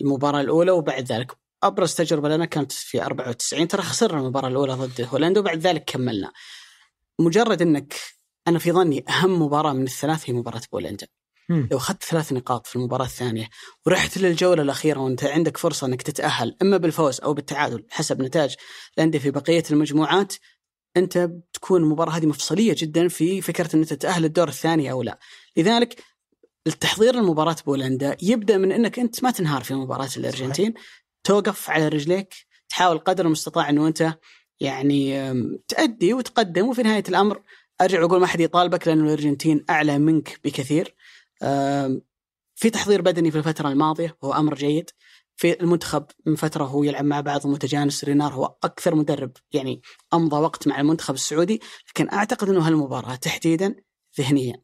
المباراة الأولى وبعد ذلك أبرز تجربة لنا كانت في 94 ترى خسرنا المباراة الأولى ضد هولندا وبعد ذلك كملنا. مجرد إنك أنا في ظني أهم مباراة من الثلاث هي مباراة بولندا لو أخذت ثلاث نقاط في المباراة الثانية ورحت للجولة الأخيرة وأنت عندك فرصة إنك تتأهل إما بالفوز أو بالتعادل حسب نتاج الأندية في بقية المجموعات أنت بتكون المباراة هذه مفصلية جدا في فكرة إن تتأهل الدور الثاني أو لا. لذلك التحضير لمباراة بولندا يبدأ من إنك أنت ما تنهار في مباراة الأرجنتين توقف على رجليك تحاول قدر المستطاع إنه أنت يعني تأدي وتقدم وفي نهاية الأمر أرجع وأقول ما حد يطالبك لأنه الأرجنتين أعلى منك بكثير. في تحضير بدني في الفترة الماضية وهو أمر جيد. في المنتخب من فترة هو يلعب مع بعض متجانس رينار هو أكثر مدرب يعني أمضى وقت مع المنتخب السعودي لكن أعتقد إنه هالمباراة تحديدا ذهنيا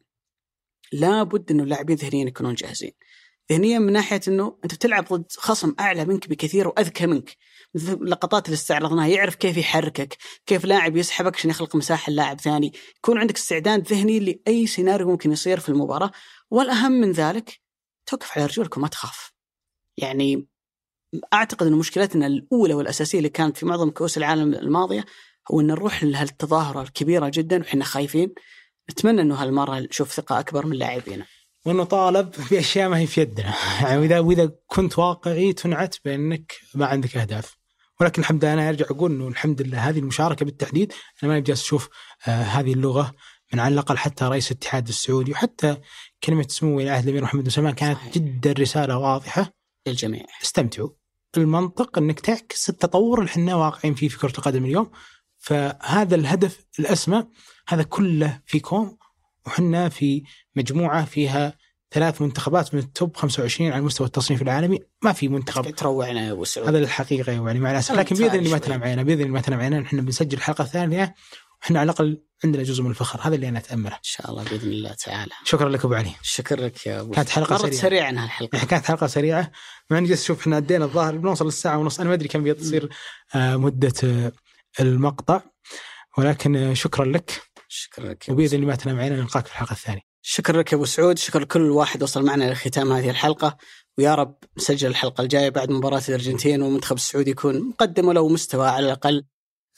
لابد إنه اللاعبين ذهنيا يكونون جاهزين. ذهنيا من ناحية إنه أنت بتلعب ضد خصم أعلى منك بكثير وأذكى منك. اللقطات اللي استعرضناها يعرف كيف يحركك كيف لاعب يسحبك عشان يخلق مساحة للاعب ثاني. يكون عندك استعداد ذهني لأي سيناريو ممكن يصير في المباراة. والأهم من ذلك توقف على رجولك وما تخاف. يعني أعتقد إن مشكلتنا الأولى والأساسية اللي كانت في معظم كؤوس العالم الماضية هو إن نروح لهالتظاهرة الكبيرة جدا وحنا خايفين. نتمنى إنه هالمرة نشوف ثقة أكبر من لاعبينا. ونطالب بأشياء ما هي في يدنا. يعني [LAUGHS] واذا وإذا كنت واقعي تنعت بأنك ما عندك أهداف. ولكن الحمد لله أنا أرجع أقول إنه الحمد لله هذه المشاركة بالتحديد أنا ما جالس أشوف آه هذه اللغة من على الأقل حتى رئيس الاتحاد السعودي وحتى كلمة سمو ولي العهد الأمير محمد بن سلمان كانت صحيح. جدا رسالة واضحة. للجميع. استمتعوا. المنطق إنك تعكس التطور اللي إحنا واقعين فيه في كرة القدم اليوم. فهذا الهدف الأسمى هذا كله في كوم وحنا في مجموعة فيها ثلاث منتخبات من ال top 25 على مستوى التصنيف العالمي. ما في منتخب. تروعنا يا أبو سعود؟ هذا الحقيقة يعني مع الاسف لكن بإذن الله ما تنام. عينا بإذن الله ما تنام عينا إحنا بنسجل الحلقة الثانية وإحنا على الأقل عندنا جزء من الفخر. هذا اللي أنا أتأمله. إن شاء الله بإذن الله تعالى. شكرا لك أبو علي. شكرا لك يا أبو كانت حلقة مرت سريعة. سريعا هالحلقة. يعني كانت حلقة سريعة. مع إني جالس أشوف إحنا أدينا الظاهر بنوصل للساعة ونص. أنا ما أدري كم بيصير آه، مدة آه، المقطع. ولكن آه، شكرا لك. شكرا لك وبإذن الله ما تنام عينا نلقاك في الحلقة الثانية. شكرا لك يا أبو سعود شكرا لكل واحد وصل معنا لختام هذه الحلقة ويا رب نسجل الحلقة الجاية بعد مباراة الأرجنتين والمنتخب السعودي يكون مقدم ولو مستوى على الأقل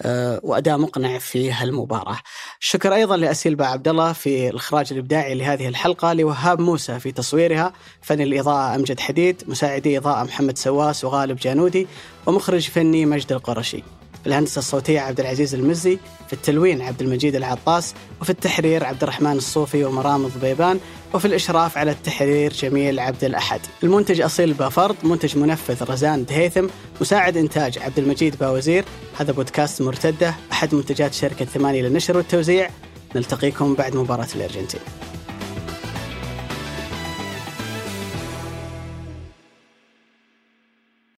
آه، وأداء مقنع في هالمباراة. شكر أيضا لاسيلبا عبد الله في الإخراج الإبداعي لهذه الحلقة، لوهاب موسى في تصويرها، فني الإضاءة أمجد حديد، مساعدي إضاءة محمد سواس وغالب جانودي، ومخرج فني مجد القرشي. في الهندسة الصوتية عبد العزيز المزي، في التلوين عبد المجيد العطاس، وفي التحرير عبد الرحمن الصوفي ومرام ضبيبان، وفي الإشراف على التحرير جميل عبد الأحد. المنتج أصيل بافرد منتج منفذ رزان دهيثم مساعد إنتاج عبد المجيد باوزير. هذا بودكاست مرتدة أحد منتجات شركة ثمانية للنشر والتوزيع. نلتقيكم بعد مباراة الأرجنتين.